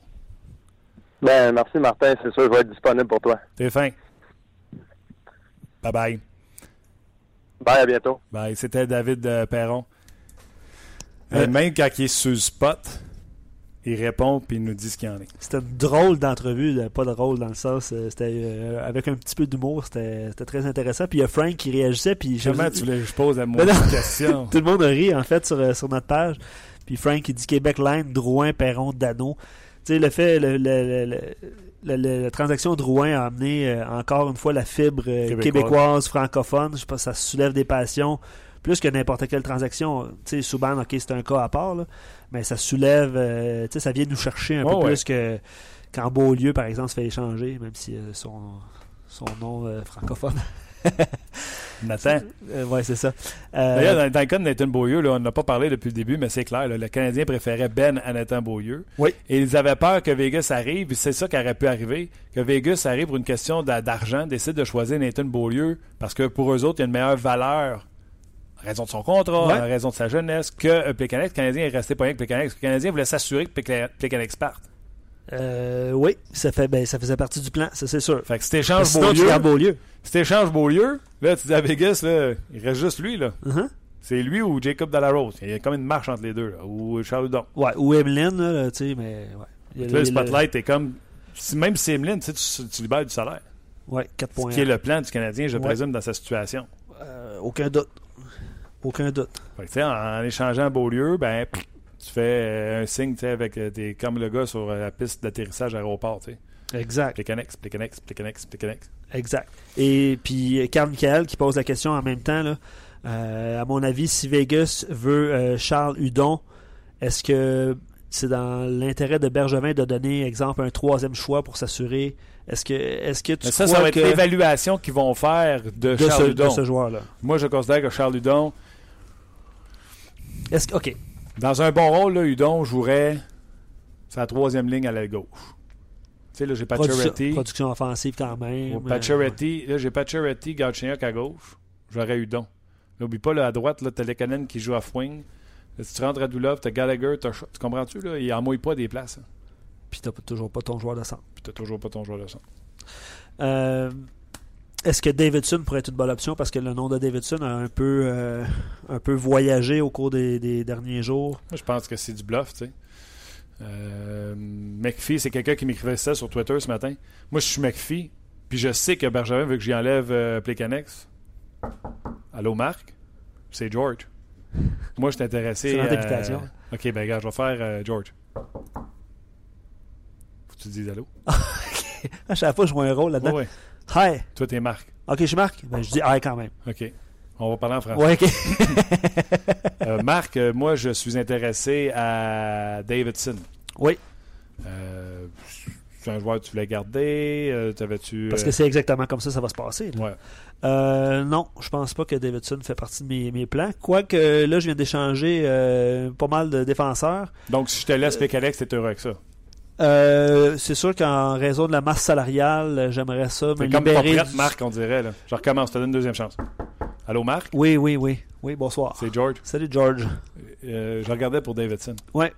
Ben, merci Martin. C'est sûr, je vais être disponible pour toi. T'es fin. Bye bye. Bye, à bientôt. Bye. C'était David Perron. même quand il est sur le spot, il répond puis il nous dit ce qu'il en est. C'était une drôle d'entrevue, pas drôle dans le sens, c'était euh, avec un petit peu d'humour, c'était très intéressant. Puis il y a Frank qui réagissait. Puis Comment tu voulais que je pose la moindre question? Tout le monde rit en fait sur, sur notre page. Puis Frank il dit Québec Line, Drouin, Perron, Dano. Tu sais, le fait, le, le, le, la transaction Drouin a amené euh, encore une fois la fibre euh, québécoise. québécoise, francophone. Je sais pas, ça soulève des passions plus que n'importe quelle transaction. Tu sais, Souban, ok, c'est un cas à part, là, mais ça soulève, euh, tu sais, ça vient nous chercher un oh, peu ouais. plus que quand Beaulieu, par exemple, se fait échanger, même si euh, son, son nom euh, francophone. Nathan. ouais, c'est ça. D'ailleurs, dans, dans, le cas de Nathan Beaulieu, là, on n'a pas parlé depuis le début, mais c'est clair, là, le Canadien préférait Ben à Nathan Beaulieu. Oui. Et ils avaient peur que Vegas arrive, et c'est ça qui aurait pu arriver, que Vegas arrive pour une question d'argent, décide de choisir Nathan Beaulieu, parce que pour eux autres, il y a une meilleure valeur raison de son contrat, Ouais. en raison de sa jeunesse, que euh, Plekanec. Le Canadien est resté pas rien que Plekanec. Le Canadien voulait s'assurer que Plekanec parte. Euh, oui, ça, fait, ben, ça faisait partie du plan, ça c'est sûr. Fait que si t'échanges Beaulieu, Beaulieu. si t'échanges Beaulieu, là, tu dis à Vegas, là, il reste juste lui, là. Uh-huh. C'est lui ou Jacob Delarose. Il y a comme une marche entre les deux, là. Ou Charles Hudon. Ouais, ou Emeline, là, tu sais, mais. Ouais. A Là, le le- spotlight est comme. même si c'est Emeline, tu, tu, libères du salaire. Ouais, 4 Ce points. qui est le plan du Canadien, je Ouais. présume, dans sa situation. Euh, aucun doute. Aucun doute. Fait que, en, en échangeant Beaulieu, ben, pff, tu fais euh, un signe, avec euh, des, comme le gars sur euh, la piste d'atterrissage à l'aéroport. Exact. Plekanec, Plekanec, Plekanec, Plekanec. Exact. Et puis, Carl Michael qui pose la question en même temps, là, euh, à mon avis, si Vegas veut euh, Charles Hudon, est-ce que c'est dans l'intérêt de Bergevin de donner, exemple, un troisième choix pour s'assurer Est-ce que, est-ce que tu Mais ça, crois ça va être l'évaluation qu'ils vont faire de, de Charles ce, Hudon. de ce joueur-là Moi, je considère que Charles Hudon, Est-ce que, ok, dans un bon rôle, là, Hudon jouerait sa troisième ligne à l'aile gauche. Tu sais, là, j'ai Pacioretty. production offensive quand même. Euh, Pacioretty. Là, j'ai Pacioretty, Galchenyuk à gauche. J'aurais Hudon. N'oublie pas, là, à droite, là, t'as Lekanen qui joue à wing. Là, si tu rentres à Doulov, t'as Gallagher, t'as tu comprends-tu? Là? Il en mouille pas des places. hein. Puis t'as toujours pas ton joueur de centre. Puis t'as toujours pas ton joueur de centre. Euh, Est-ce que Davidson pourrait être une bonne option? Parce que le nom de Davidson a un peu, euh, un peu voyagé au cours des, des derniers jours? Moi, je pense que c'est du bluff, tu sais. Euh, McPhee, c'est quelqu'un qui m'écrivait ça sur Twitter ce matin. Moi, je suis McPhee, puis je sais que Bergevin veut que j'y enlève euh. Allô, Marc? C'est George. Moi, je suis intéressé. C'est invitation. Ok, ben, regarde, je vais faire euh, George. Faut que tu dises allô. À chaque fois, je vois un rôle là-dedans. Ouais. Hi! Toi, t'es Marc. Ok, je marque. Ben, je dis hi quand même. Ok. On va parler en français. Ouais, ok. Euh, Marc, euh, moi, je suis intéressé à Davidson. oui, Euh, c'est un joueur que tu voulais garder. Euh, T'avais-tu. parce que c'est exactement comme ça ça va se passer. là. Ouais. Euh, non, je pense pas que Davidson fait partie de mes, mes plans. Quoique, là, je viens d'échanger euh, pas mal de défenseurs. Donc, si je te laisse Plekanec, t'es heureux avec ça. Euh, c'est sûr qu'en raison de la masse salariale, euh, j'aimerais ça me C'est comme libérer. prête, du- Marc, on dirait. Là. Je recommence, je te donne une deuxième chance. Allô, Marc? Oui, oui, oui. Oui, bonsoir. C'est George. Salut, George. Euh, je regardais pour Davidson. Ouais.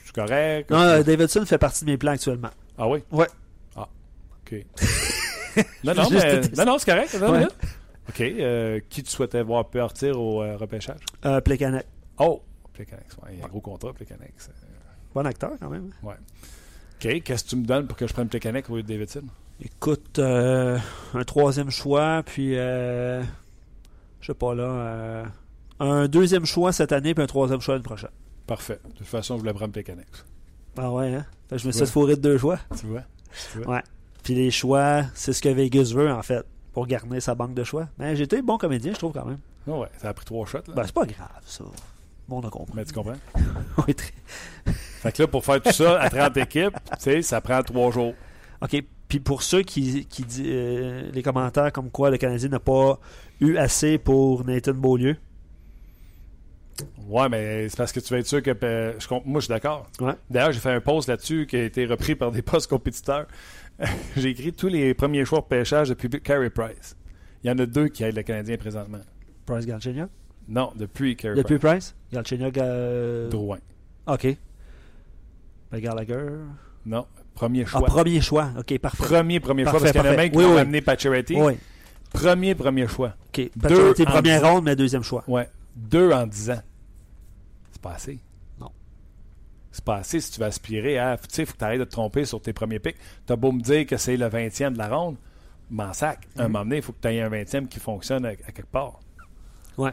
Je suis correct? Non, euh, Davidson fait partie de mes plans actuellement. Ah oui? Ouais. Ah, OK. non, non, mais- non, non, c'est correct. Ouais. minute. OK. euh, qui tu souhaitais voir partir au euh, repêchage? Euh, Plekanec. Oh! Plekanec. Ouais, il y a un gros contrat, Plekanec. Bon acteur, quand même. OK. Qu'est-ce que tu me donnes pour que je prenne Plekanec au lieu de Davidson? Écoute, euh, un troisième choix, puis euh, je sais pas là, euh, un deuxième choix cette année, puis un troisième choix l'année prochaine. Parfait. De toute façon, je voulais prendre Plekanec. Ah ouais, hein? je me suis fourré de deux choix. Tu vois? Ouais. Puis les choix, c'est ce que Vegas veut, en fait, pour garder sa banque de choix. Mais j'ai été bon comédien, je trouve, quand même. Oh ouais, ça a pris trois shots. Ben, c'est pas grave, ça. Bon, on a compris. Mais tu comprends? oui, très... Fait que là, pour faire tout ça à 30 équipes, tu sais, ça prend trois jours. OK. Puis pour ceux qui, qui disent euh, les commentaires comme quoi le Canadien n'a pas eu assez pour Nathan Beaulieu. Ouais, mais c'est parce que tu vas être sûr que. Euh, je, moi, je suis d'accord. Ouais. D'ailleurs, j'ai fait un post là-dessus qui a été repris par des postes compétiteurs. j'ai écrit tous les premiers choix de pêchage depuis Carey Price. Il y en a deux qui aident le Canadien présentement. Price Galchenyuk? Non, depuis Carey Price. Depuis Price? Galchenyuk. Euh... Drouin. OK. Ben Gallagher? Non, premier choix. Ah, premier choix. OK, parfait. Premier, premier choix, parce qu'il y en a même qui ont amené Pacioretty. Oui. Premier, premier choix. OK. Pacioretty, première ronde, mais deuxième choix. Ouais. Deux en dix ans. C'est pas assez. Non. C'est pas assez si tu veux aspirer à. Tu sais, il faut que tu arrêtes de te tromper sur tes premiers pics. Tu as beau me dire que c'est le 20e de la ronde, m'en sac. À un mhm. moment donné, il faut que tu aies un 20e qui fonctionne à, quelque part. Ouais.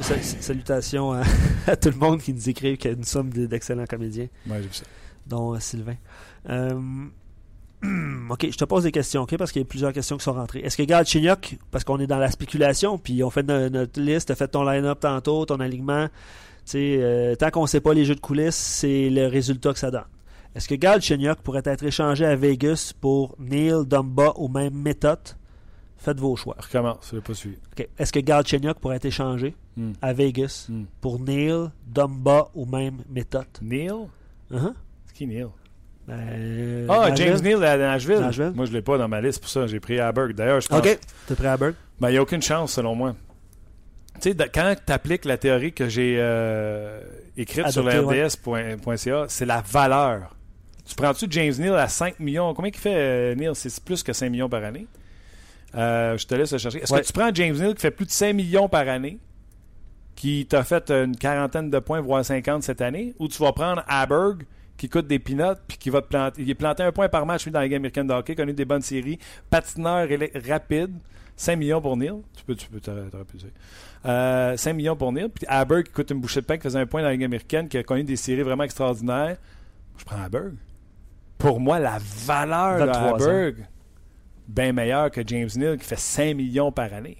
Salutations à, tout le monde qui nous écrit que nous sommes d'excellents comédiens. Oui, j'ai vu ça. Dont euh, Sylvain. Euh, OK, je te pose des questions, OK, parce qu'il y a plusieurs questions qui sont rentrées. Est-ce que Gal Chignoc, parce qu'on est dans la spéculation, puis on fait notre, liste, tu as fait ton line-up tantôt, ton alignement, euh, tant qu'on ne sait pas les jeux de coulisses, c'est le résultat que ça donne. Est-ce que Gal Chignoc pourrait être échangé à Vegas pour Neil, Dumba ou même méthode? Faites vos choix. Recommence, je pas suivi. Est-ce que Gal Chignoc pourrait être échangé? Hmm. à Vegas hmm. pour Neil, Dumba ou même méthode Neil? Uh-huh. C'est qui Neil? Ben, ah, James Neal à Nashville. Moi, je ne l'ai pas dans ma liste pour ça. J'ai pris Aberg. D'ailleurs, je pense. OK. Tu pris Aberg? Ben, il n'y a aucune chance, selon moi. Tu sais, quand tu appliques la théorie que j'ai euh, écrite sur le RDS.ca, c'est la valeur. Tu prends-tu James Neal à 5 millions? Combien il fait, euh, Neal C'est plus que 5 millions par année. Euh, je te laisse chercher. Est-ce que tu prends James Neal qui fait plus de 5 millions par année, qui t'a fait une quarantaine de points, voire 50 cette année, ou tu vas prendre Aberg qui coûte des peanuts, puis qui va te planter. Il est planté un point par match, lui, dans la Game américaine de hockey, connu des bonnes séries, patineur rapide, 5 millions pour Neil. Tu peux, tu peux, euh, 5 millions pour Neil. Puis Aberg, qui coûte une bouchée de pain, qui faisait un point dans la Ligue américaine, qui a connu des séries vraiment extraordinaires. Je prends Aberg. Pour moi, la valeur de Aberg, bien meilleure que James Neal, qui fait 5 millions par année.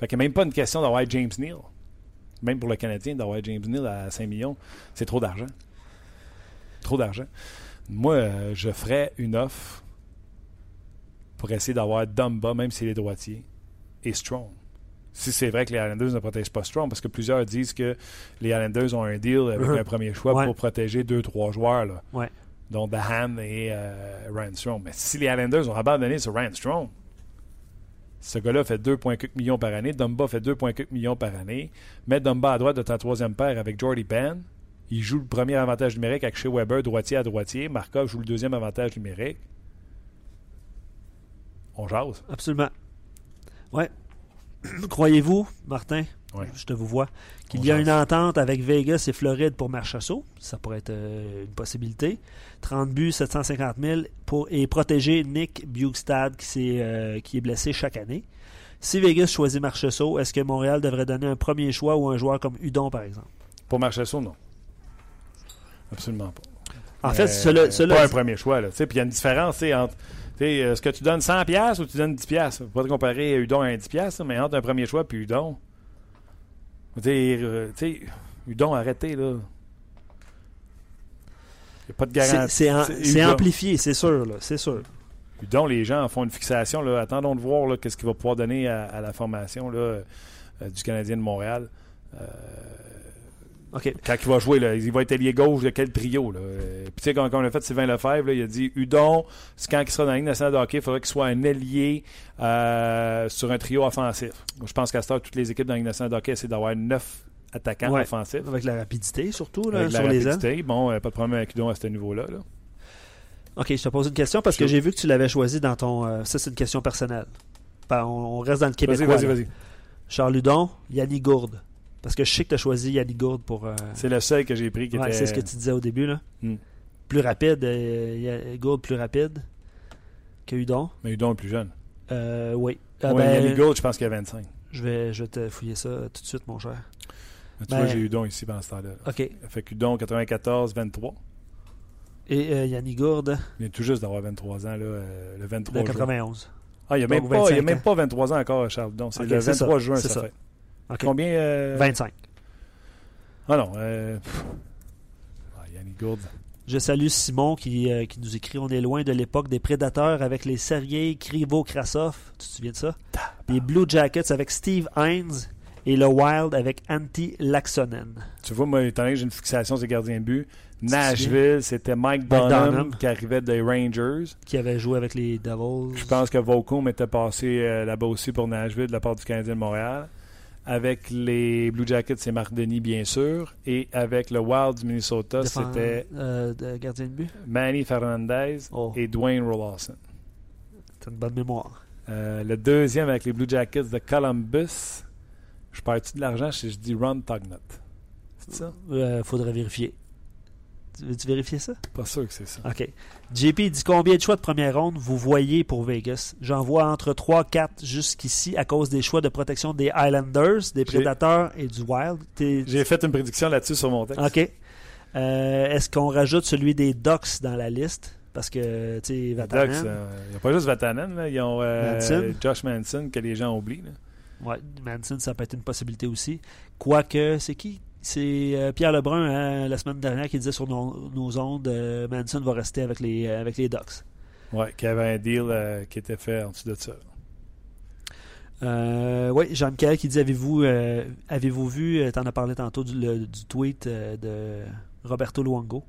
Fait qu'il n'y a même pas une question d'avoir James Neal. Même pour le Canadien, d'avoir James Neal à 5 millions, c'est trop d'argent. Trop d'argent. Moi, euh, je ferais une offre pour essayer d'avoir Dumba, même s'il est droitier, et Strong. Si c'est vrai que les Islanders ne protègent pas Strong, parce que plusieurs disent que les Islanders ont un deal avec un premier choix pour protéger deux, trois joueurs, là, ouais. dont Dahan et euh, Ryan Strong. Mais si les Islanders ont abandonné sur Ryan Strong, ce gars-là fait 2,4 millions par année. Dumba fait 2,4 millions par année. Mets Dumba à droite de ta troisième paire avec Jordy Ben. Il joue le premier avantage numérique avec Shea Weber, droitier à droitier. Markov joue le deuxième avantage numérique. On jase. Absolument. Ouais. Croyez-vous, Martin, je te vous vois, qu'il y a une entente avec Vegas et Floride pour Marchessault? Ça pourrait être euh, une possibilité. 30 buts, 750 000 pour, et protéger Nick Bugstad qui, est, euh, qui est blessé chaque année. Si Vegas choisit Marchessault, est-ce que Montréal devrait donner un premier choix ou un joueur comme Udon, par exemple? Pour Marchessault, non. Absolument pas. En fait, cela, pas un premier choix. Puis il y a une différence entre euh, est-ce que tu donnes 100$ ou tu donnes 10$? Pas te comparer Udon à un 10$, mais entre un premier choix et Udon. Tu sais, Udon, arrêtez, là. Il n'y a pas de garantie. C'est amplifié, c'est sûr, là. C'est sûr. Udon, les gens font une fixation. Là. Attendons de voir qu'est-ce qu'il va pouvoir donner à, la formation là, euh, du Canadien de Montréal. Euh, quand il va jouer, là, il va être allié gauche de quel trio. Là? Puis tu sais, quand, on a fait Sylvain Lefebvre, là, il a dit Udon, quand il sera dans la Ligue nationale de hockey, il faudrait qu'il soit un allié euh, sur un trio offensif. Je pense qu'à ce temps, toutes les équipes dans la Ligue nationale de hockey essaient d'avoir neuf attaquants offensifs. Avec la rapidité, surtout, là, avec sur la les rapidité. Bon, pas de problème avec Udon à ce niveau-là. Là. OK, je te pose une question parce que j'ai vu que tu l'avais choisi dans ton. Euh, ça, c'est une question personnelle. on, reste dans le Québec. Vas-y, vas-y, vas-y. Charles Udon, Yannick Gourde. Parce que je sais que tu as choisi Yannick Gourde pour. Euh, c'est le seul que j'ai pris qui ouais, C'est ce que tu disais au début. là. Hmm. Plus rapide. Euh, Gourde plus rapide que Udon. Mais Udon est plus jeune. Euh, oui. Ah, ben, Yannick Gourde, je pense qu'il a 25. Je vais, je te fouiller ça tout de suite, mon cher. tu vois, j'ai Udon ici pendant ce temps-là. OK. Fait qu'Udon, 94-23. Et euh, Yannick Gourde. Il vient tout juste d'avoir 23 ans, là, le 23 De 91. Ah, il n'y a, même pas, a même pas 23 ans encore, Charles Udon. C'est le 23 juin, ça, ça, fait. Combien 25. Ah non. Ah, Yannick Gourde. Je salue Simon qui, euh, qui, nous écrit On est loin de l'époque des prédateurs avec les Sergei Krivo-Krasov. Tu te souviens de ça? Les Blue Jackets avec Steve Hines et le Wild avec Antti Laxonen. Tu vois, moi, étant donné que j'ai une fixation sur les gardiens de but, Nashville, c'était Mike Dunham, qui arrivait des Rangers. Qui avait joué avec les Devils. Je pense que Volcom était passé euh, là-bas aussi pour Nashville de la part du Canadien de Montréal. Avec les Blue Jackets, c'est Marc Denis, bien sûr. Et avec le Wild du Minnesota, c'était. Euh, gardien de but? Manny Fernandez oh. et Dwayne Rollasson. C'est une bonne mémoire. Euh, le deuxième avec les Blue Jackets de Columbus. Je perds-tu de l'argent si je dis Ron Tugnut? C'est ça? Euh, faudrait vérifier. Veux-tu vérifier ça? Pas sûr que c'est ça. OK. JP dit combien de choix de première ronde vous voyez pour Vegas? J'en vois entre 3-4 jusqu'ici à cause des choix de protection des Islanders, des Prédateurs et du Wild. J'ai fait une prédiction là-dessus sur mon texte. OK. Euh, est-ce qu'on rajoute celui des Ducks dans la liste? Parce que, tu sais, Vatanen. il n'y a pas juste Vatanen, là. ils ont euh, Josh Manson que les gens oublient. Manson, ça peut être une possibilité aussi. Quoique, c'est qui? C'est euh, Pierre Lebrun, hein, la semaine dernière, qui disait sur nos, ondes euh, Manson va rester avec les, euh, avec les Ducks. Oui, qu'il y avait un deal qui était fait en dessous de ça. oui, Jean-Michel qui dit Avez-vous avez-vous vu, tu en as parlé tantôt du, du tweet de Roberto Luongo?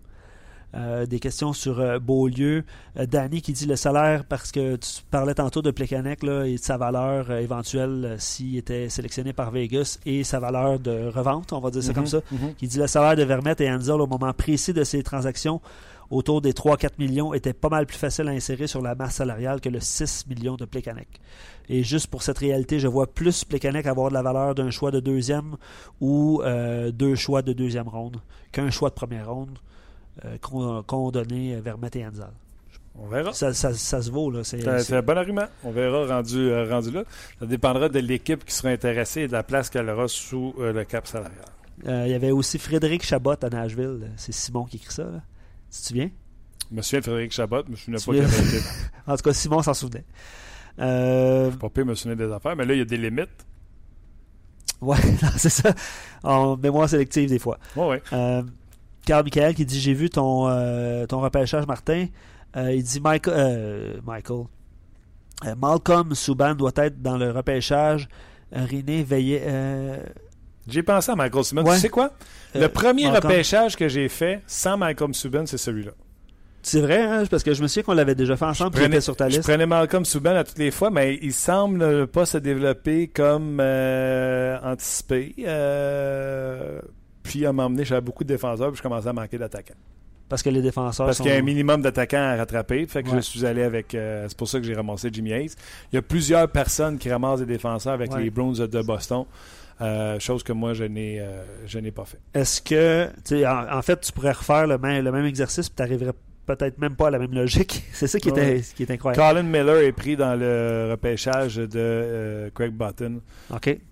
Euh, des questions sur euh, Beaulieu. Euh, Danny qui dit le salaire, parce que tu parlais tantôt de Plekanec là, et de sa valeur éventuelle s'il était sélectionné par Vegas et sa valeur de revente, on va dire ça comme mhm, ça. Mhm. Qui dit le salaire de Vermette et Ansel au moment précis de ces transactions autour des 3-4 millions était pas mal plus facile à insérer sur la masse salariale que le 6 millions de Plekanec. Et juste pour cette réalité, je vois plus Plekanec avoir de la valeur d'un choix de deuxième ou deux choix de deuxième ronde qu'un choix de première ronde euh, condamné vers et On verra. Ça, se vaut. Là. C'est, un bon argument. On verra rendu, euh, rendu là. Ça dépendra de l'équipe qui sera intéressée et de la place qu'elle aura sous euh, le cap salarial. Il y avait aussi Frédéric Chabot à Nashville. C'est Simon qui écrit ça. Là. Tu te souviens? Je me souviens de Frédéric Chabot, je me souviens pas qu'il avait été. en tout cas, Simon s'en souvenait. Euh... Pas pire me souvenir des affaires, mais là, il y a des limites. Ouais, c'est ça. En mémoire sélective, des fois. Ouais, ouais. Carl Michael qui dit J'ai vu ton, euh, ton repêchage, Martin. Euh, il dit Michael. Euh, Michael. Malcolm Souban doit être dans le repêchage. René veillait. J'ai pensé à Michael Subban. Tu sais quoi? Le premier repêchage que j'ai fait sans Malcolm Subban, c'est celui-là. C'est vrai, hein? parce que je me souviens qu'on l'avait déjà fait ensemble. Je prenais, sur ta liste. Je prenais Malcolm Subban à toutes les fois, mais il semble pas se développer comme anticipé. Puis à m'emmener, j'avais beaucoup de défenseurs, puis je commençais à manquer d'attaquants. Parce que les défenseurs Parce qu'il y a un minimum d'attaquants à rattraper. Fait que je suis allé avec. Euh, c'est pour ça que j'ai ramassé Jimmy Hayes. Il y a plusieurs personnes qui ramassent des défenseurs avec les Browns de Boston. Euh, chose que moi, je n'ai, euh, je n'ai pas fait. Est-ce que, en, en, fait, tu pourrais refaire le même, le même exercice et tu n'arriverais peut-être même pas à la même logique. C'est ça qui, était, qui est incroyable. Colin Miller est pris dans le repêchage de Craig Button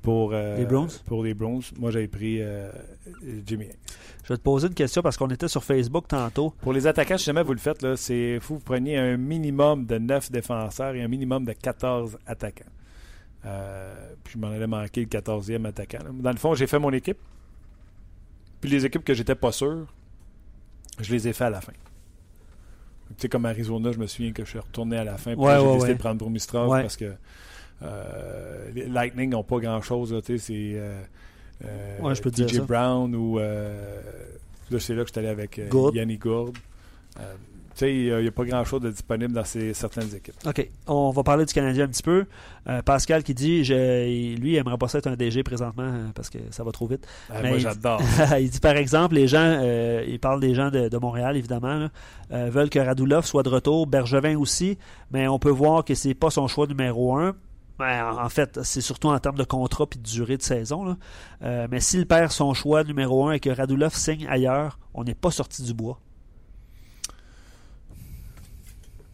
pour, les Browns. pour les Browns. Moi, j'avais pris Jimmy Hayes. Je vais te poser une question parce qu'on était sur Facebook tantôt. Pour les attaquants, si jamais vous le faites, c'est fou, vous preniez un minimum de 9 défenseurs et un minimum de 14 attaquants. Euh, puis je m'en allais manquer le 14e attaquant. Dans le fond, j'ai fait mon équipe. Puis les équipes que j'étais pas sûr, je les ai fait à la fin. Tu sais, comme Arizona, je me souviens que je suis retourné à la fin. Puis j'ai décidé de prendre Brumistrov parce que euh, les Lightning n'ont pas grand-chose. Tu sais, c'est... Euh, euh, ouais, je peux TJ Brown ou. Là, c'est là que je suis allé avec Yannick Gourde. Tu sais, il n'y a, pas grand-chose de disponible dans ces, certaines équipes. OK. On va parler du Canadien un petit peu. Pascal qui dit je, lui, il aimerait pas ça être un DG présentement parce que ça va trop vite. Ah, moi, j'adore. Il, dit par exemple, les gens, il parle des gens de, Montréal, évidemment, veulent que Radulov soit de retour, Bergevin aussi, mais on peut voir que c'est pas son choix numéro un ben, en fait, c'est surtout en termes de contrat et de durée de saison. Euh, mais s'il perd son choix numéro un et que Radulov signe ailleurs, on n'est pas sorti du bois.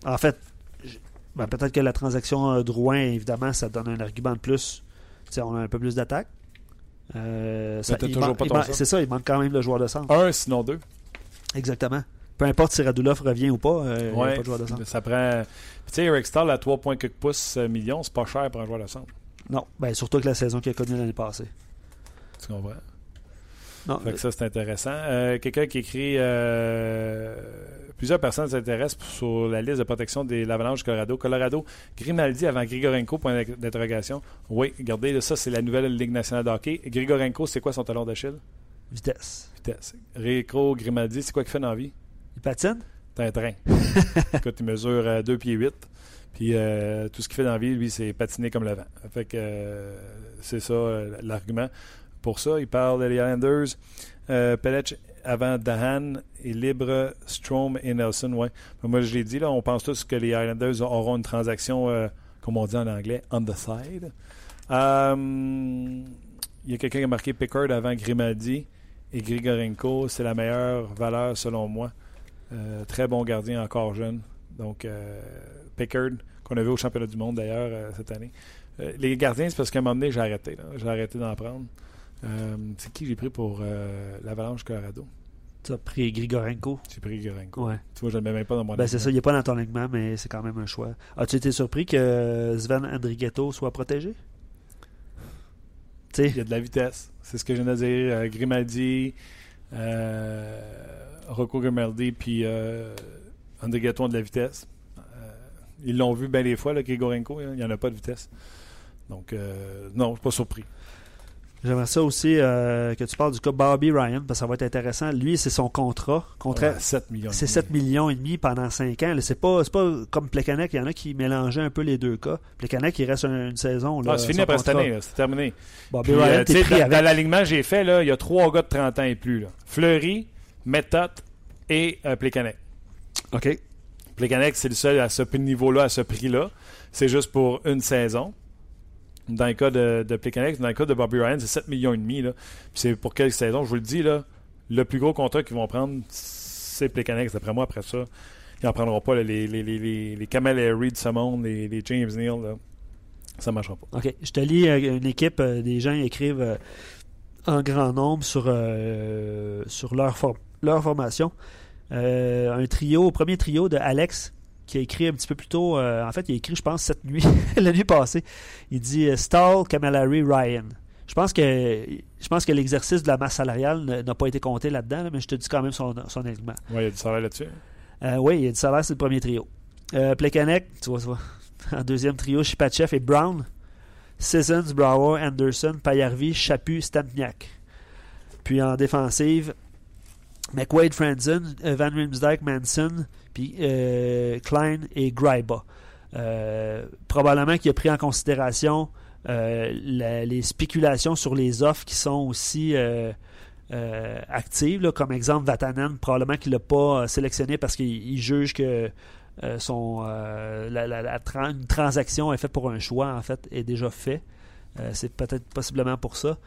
En fait, ben, peut-être que la transaction Drouin, évidemment, ça donne un argument de plus. on a un peu plus d'attaque. Euh, ça, toujours pas C'est ça, il manque quand même le joueur de centre. Un, sinon deux. Exactement. Peu importe si Radulov revient ou pas, euh, il n'y a pas de joueur de centre. Ça prend. Tu sais, Eric Stahl à 3 points quelques pouces millions, c'est pas cher pour un joueur de centre. Non, ben, surtout que la saison qu'il a connue l'année passée. Tu comprends? Non. Fait que ça, c'est intéressant. Euh, quelqu'un qui écrit euh, Plusieurs personnes s'intéressent sur la liste de protection des l'Avalanche Colorado. Colorado, Grimaldi avant Grigorenko, point d'interrogation. Oui, regardez, ça, c'est la nouvelle Ligue nationale de hockey. Grigorenko, c'est quoi son talon d'Achille? Vitesse. Vitesse. Rico Grimaldi, c'est quoi qu'il fait dans la vie? Il patine? C'est un train. Écoute, il mesure 2 euh, pieds 8. Puis tout ce qu'il fait dans la vie, lui, c'est patiner comme le vent. Fait que c'est ça l'argument pour ça. Il parle des Islanders. Euh, avant Dahan est libre, Strom et Nelson. Ouais. moi, je l'ai dit, là, on pense tous que les Islanders auront une transaction, euh, comme on dit en anglais, on the side. Euh, il y a quelqu'un qui a marqué Pickard avant Grimaldi et Grigorenko. C'est la meilleure valeur selon moi. Euh, très bon gardien, encore jeune. Donc, Pickard, qu'on a vu au championnat du monde d'ailleurs cette année. les gardiens, c'est parce qu'à un moment donné, j'ai arrêté. J'ai arrêté d'en prendre. Euh, c'est qui j'ai pris pour euh, l'Avalanche Colorado? Tu as pris Grigorenko. J'ai pris Grigorenko. Ouais. Tu vois, je ne le mets même pas dans mon ben, C'est ça, il n'est pas dans ton alignement, mais c'est quand même un choix. As-tu été surpris que Sven Andrighetto soit protégé? Il y a de la vitesse. C'est ce que je viens de dire. Euh, Grimaldi, Rocco Grimaldi, puis euh, Andrighetto ont de la vitesse. ils l'ont vu bien des fois, là, Grigorenko. Il n'y en a pas de vitesse. Donc, non, je ne suis pas surpris. J'aimerais ça aussi euh, que tu parles du cas Bobby Ryan, parce que ça va être intéressant. Lui, c'est son contrat. contrat 7 millions. C'est 7 millions et demi pendant 5 ans. C'est pas, pas comme Plekanec. Il y en a qui mélangeaient un peu les deux cas. Plekanec, il reste une, saison. ah, c'est fini après cette année. C'est terminé. Bobby Ryan, euh, pris dans, dans l'alignement que j'ai fait, là, il y a trois gars de 30 ans et plus. Là. Fleury, Méthode et euh, Plekanec. OK. Plekanec, c'est le seul à ce niveau-là, à ce prix-là. C'est juste pour une saison. Dans le cas de, de dans le cas de Bobby Ryan, c'est 7 millions et demi. C'est pour quelle saison? Je vous le dis, là, le plus gros contrat qu'ils vont prendre, c'est Plekanec. D'après moi, après ça, ils n'en prendront pas les, les, les, les, Harry de ce monde, les, James Neal. Ça ne marchera pas. OK. Je te lis euh, une équipe, euh, des gens écrivent euh, en grand nombre sur, sur leur, leur formation. un trio, premier trio de Alex, qui a écrit un petit peu plus tôt, euh, en fait, il a écrit, je pense, cette nuit, la nuit passée. Il dit euh, Stall, Kamilari, Ryan. Je pense que je pense que l'exercice de la masse salariale n'a pas été compté là-dedans, mais je te dis quand même son, son élément. Oui, il y a du salaire là-dessus. Euh, oui, il y a du salaire, c'est le premier trio. Euh, Plekanec, tu vois, tu vois. En deuxième trio, Shipachev et Brown. Sissons, Brower, Anderson, Payarvi, Chapu, Stampniak. Puis en défensive, McWade, Franzen, Van Rimsdijk, Manson, puis euh, Klein et Greiba. Euh, probablement qu'il a pris en considération euh, les spéculations sur les offres qui sont aussi actives, comme exemple Vatanen, probablement qu'il ne l'a pas sélectionné parce qu'il juge que la, une transaction est faite pour un choix, en fait, est déjà fait. c'est peut-être possiblement pour ça.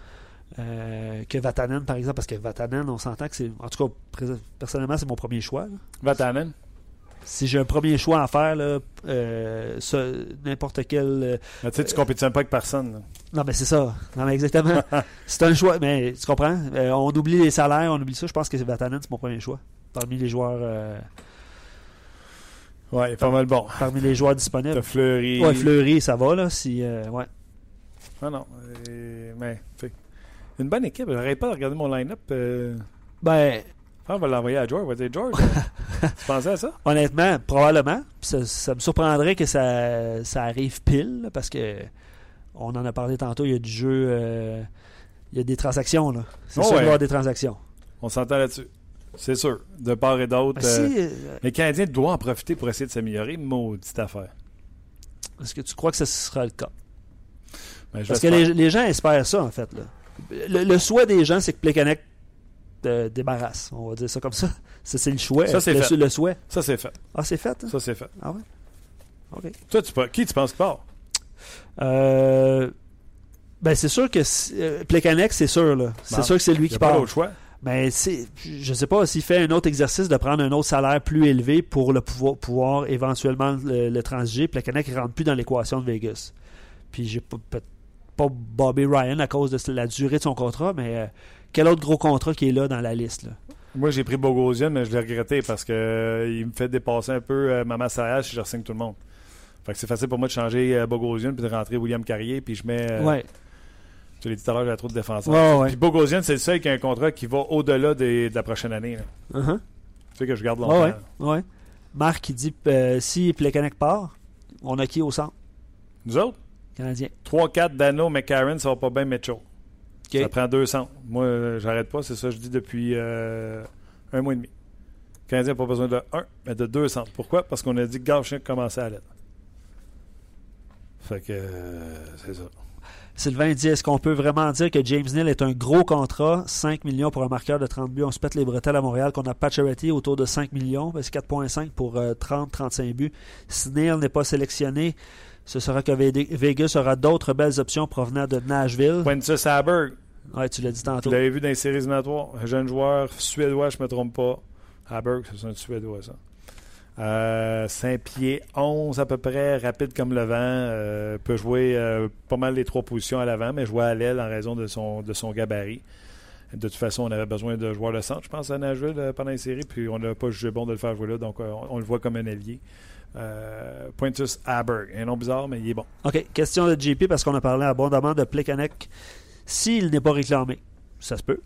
que Vatanen, par exemple, parce que Vatanen, on s'entend que c'est. En tout cas, personnellement, c'est mon premier choix. Vatanen? Si j'ai un premier choix à faire, euh, n'importe quel. Euh, tu sais, tu compétitionnes pas avec personne. Non, mais c'est ça. Non, mais exactement. c'est un choix. Mais tu comprends? Euh, on oublie les salaires, on oublie ça. Je pense que Vatanen, c'est mon premier choix. Parmi les joueurs. ouais, pas mal bon. Parmi les joueurs disponibles. T'as Fleury. Ouais, Fleury, ça va, là. Si, ouais. Ah non. mais, une bonne équipe. J'arrête pas de regarder mon line-up. Ben ah, on va l'envoyer à George. On va dire George. tu pensais à ça? Honnêtement, probablement. Ça, me surprendrait que ça, ça arrive pile parce que on en a parlé tantôt. Il y a du jeu. Euh, il y a des transactions. là. C'est oh, sûr avoir des transactions. On s'entend là-dessus. C'est sûr. De part et d'autre. Ben, euh, euh, les Canadiens doivent en profiter pour essayer de s'améliorer. Maudite affaire. Est-ce que tu crois que ce sera le cas? Ben, parce que les, gens espèrent ça, en fait. Là. Le, souhait des gens, c'est que Plekanec de débarrasse. On va dire ça comme ça. c'est le souhait. Ça, c'est le, fait. le souhait. Ça, c'est fait. Ah, c'est fait? Hein? Ça, c'est fait. Ah ouais? OK. Toi, tu, qui tu penses pas? Euh, ben, c'est sûr que euh, Plekanec, c'est sûr. là. C'est sûr que c'est lui qui part. pas d'autre choix. Mais c'est, je sais pas s'il fait un autre exercice de prendre un autre salaire plus élevé pour le pouvoir, pouvoir éventuellement le, transiger. Plekanec ne rentre plus dans l'équation de Vegas. Puis j'ai pas, pas Bobby Ryan à cause de la durée de son contrat, mais quel autre gros contrat qui est là dans la liste? Là? Moi, j'ai pris Bogosian, mais je l'ai regretté parce que il me fait dépasser un peu ma masse salariale si je ressigne tout le monde. Fait que c'est facile pour moi de changer Bogosian puis de rentrer William Carrier, puis je mets. ouais. Tu l'as dit tout à l'heure, j'ai trop de défenseurs. Puis Bogosian, c'est le seul qui a un contrat qui va au-delà de la prochaine année. Uh-huh. Tu sais que je garde longtemps. Ouais, ouais. Marc, qui dit euh, si Plekanec part, on a qui au centre? Nous autres? Canadiens. 3-4, Dano, McCarron, ça va pas bien Mitchell. Ça prend deux centres. Moi, euh, j'arrête pas, c'est ça que je dis depuis euh, un mois et demi. Le Canadien n'a pas besoin de un, mais de deux centres. Pourquoi? Parce qu'on a dit que Gauchin commençait à l'aide. Fait que c'est ça. Sylvain dit est-ce qu'on peut vraiment dire que James Neal est un gros contrat? 5 millions pour un marqueur de 30 buts. On se pète les bretelles à Montréal, qu'on a Pacioretty autour de 5 millions. C'est 4,5 pour 30-35 euh, buts. Si Neal n'est pas sélectionné, ce sera que Vegas aura d'autres belles options provenant de Nashville. Quintus Haberg. Ouais, tu l'as dit tantôt. Vous l'avez vu dans les séries éliminatoires. Un jeune joueur suédois, je ne me trompe pas. Haberg, c'est un suédois, ça. Euh, 5 pieds 11 à peu près, rapide comme le vent. Euh, peut jouer euh, pas mal les trois positions à l'avant, mais jouer à l'aile en raison de son, de son gabarit. De toute façon, on avait besoin de joueurs de centre, je pense, à Nashville euh, pendant les séries, puis on n'a pas jugé bon de le faire jouer là, donc on, le voit comme un allié. Pointus Aberg, un nom bizarre, mais il est bon. OK, question de JP, parce qu'on a parlé abondamment de Plekanec. S'il n'est pas réclamé, ça se peut,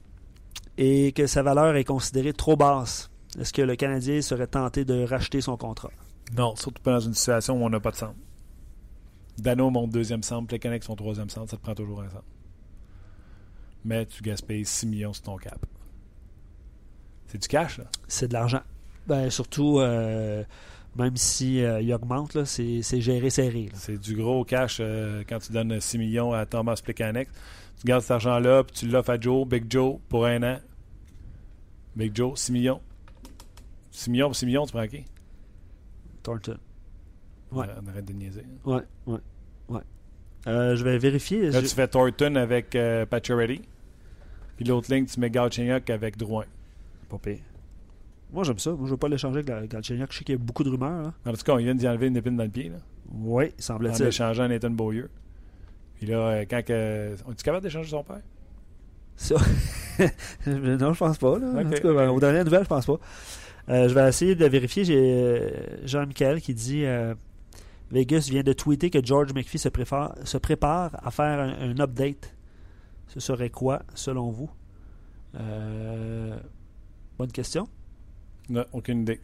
et que sa valeur est considérée trop basse, est-ce que le Canadien serait tenté de racheter son contrat? Non, surtout pas dans une situation où on n'a pas de centre. Dano monte deuxième centre, Plekanec son troisième centre, ça te prend toujours un centre. Mais tu gaspilles 6 millions sur ton cap. C'est du cash, là? C'est de l'argent. Ben, surtout, euh, même si euh, il augmente, c'est, géré serré. C'est du gros cash euh, quand tu donnes 6 millions à Thomas Plekanec. Tu gardes cet argent-là, puis tu l'offres à Joe, Big Joe, pour un an. Big Joe, 6 millions. 6 millions pour 6 millions, tu prends qui? Thornton. Ouais. On arrête de niaiser. Ouais, ouais, ouais. Euh, je vais vérifier. Là, tu fais Thornton avec Pacioretty. Puis l'autre ligne, tu mets Galchenyuk avec Drouin. Pas pire. Moi, j'aime ça. Moi, je ne veux pas l'échanger avec Galchenyuk. Je sais qu'il y a beaucoup de rumeurs. En tout cas, on vient d'y enlever une épine dans le pied. Là. Oui, semble-t-il. En échangeant Nathan Beaulieu. Puis là, euh, quand que... On est capable d'échanger son père? Ça... non, je pense pas. Là. En tout cas, ben, aux dernières nouvelles, je pense pas. Euh, je vais essayer de vérifier. J'ai euh, Jean-Michel qui dit euh, Vegas vient de tweeter que George McPhee se, se prépare à faire un, update. Ce serait quoi, selon vous? Bonne question. Non, aucune idée.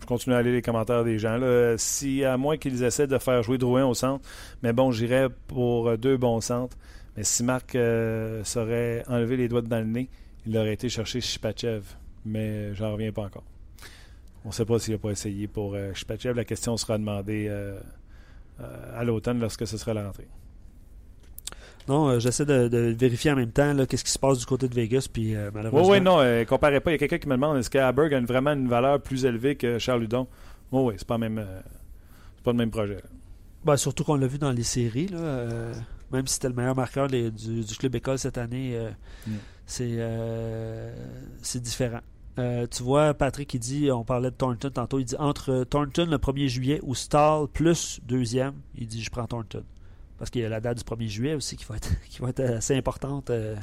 Je continue à aller les commentaires des gens. Là. Si, à moins qu'ils essaient de faire jouer Drouin au centre, mais bon, j'irais pour deux bons centres. Mais si Marc serait enlevé les doigts dans le nez, il aurait été chercher Shipachev. Mais j'en reviens pas encore. On ne sait pas s'il n'a pas essayé pour euh, La question sera demandée euh, euh, à l'automne lorsque ce sera la rentrée. Non, euh, j'essaie de, vérifier en même temps qu'est-ce qui se passe du côté de Vegas. Puis, malheureusement... Oui, oui, non, comparez pas. Il y a quelqu'un qui me demande est-ce qu'Aberg a vraiment une valeur plus élevée que Charles Ludon Oui, oui, c'est pas, même, pas le même projet. Ben, surtout qu'on l'a vu dans les séries. Là, même si c'était le meilleur marqueur du, club école cette année, mm. c'est différent. Euh, tu vois, Patrick, il dit, on parlait de Thornton tantôt, il dit entre Thornton le 1er juillet ou Stall plus deuxième, il dit je prends Thornton. Parce qu'il y a la date du 1er juillet aussi qui va être, qui va être assez importante. Euh.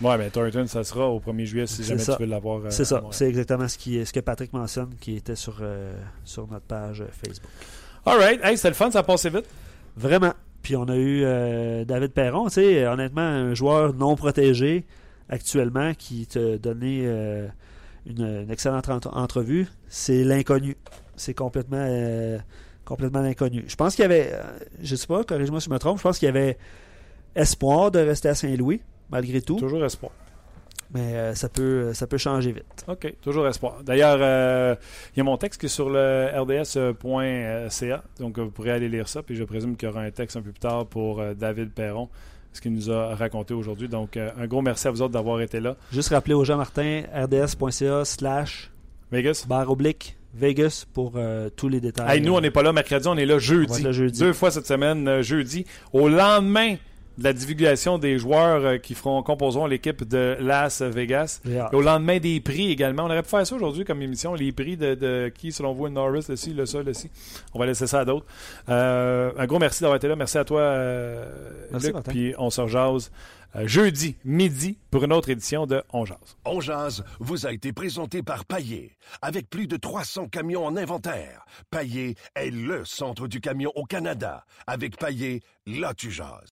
Oui, mais Thornton, ça sera au 1er juillet si jamais tu veux l'avoir. Euh, c'est ça, c'est exactement ce, qui, ce que Patrick mentionne qui était sur, sur notre page Facebook. All right, hey, c'était le fun, ça a passé vite. Vraiment. Puis on a eu David Perron, tu sais, honnêtement, un joueur non protégé actuellement qui te donnait une, excellente entrevue. C'est l'inconnu. C'est complètement, euh, complètement l'inconnu. Je pense qu'il y avait, euh, je sais pas, corrige-moi si je me trompe, je pense qu'il y avait espoir de rester à Saint-Louis, malgré tout. Toujours espoir. Mais euh, ça, peut, ça peut changer vite. OK, toujours espoir. D'ailleurs, il y a mon texte qui est sur le rds.ca, donc vous pourrez aller lire ça, puis je présume qu'il y aura un texte un peu plus tard pour David Perron ce qu'il nous a raconté aujourd'hui. Donc, euh, un gros merci à vous autres d'avoir été là. Juste rappeler aux gens, Martin, rds.ca slash Vegas. Barre oblique. Vegas pour euh, tous les détails. nous, on n'est pas là mercredi, on est là jeudi. Deux fois cette semaine, euh, jeudi. Au lendemain de la divulgation des joueurs euh, qui feront composeront l'équipe de Las Vegas. Et au lendemain des prix également. On aurait pu faire ça aujourd'hui comme émission, les prix de, qui, selon vous, Norris, le ci, le ça, le ci. On va laisser ça à d'autres. Euh, un gros merci d'avoir été là. Merci à toi, euh, Luc. Puis on se rejase jeudi midi pour une autre édition de On Jazz. On Jazz vous a été présenté par Paillé. Avec plus de 300 camions en inventaire, Paillé est le centre du camion au Canada. Avec Paillé, là tu jases.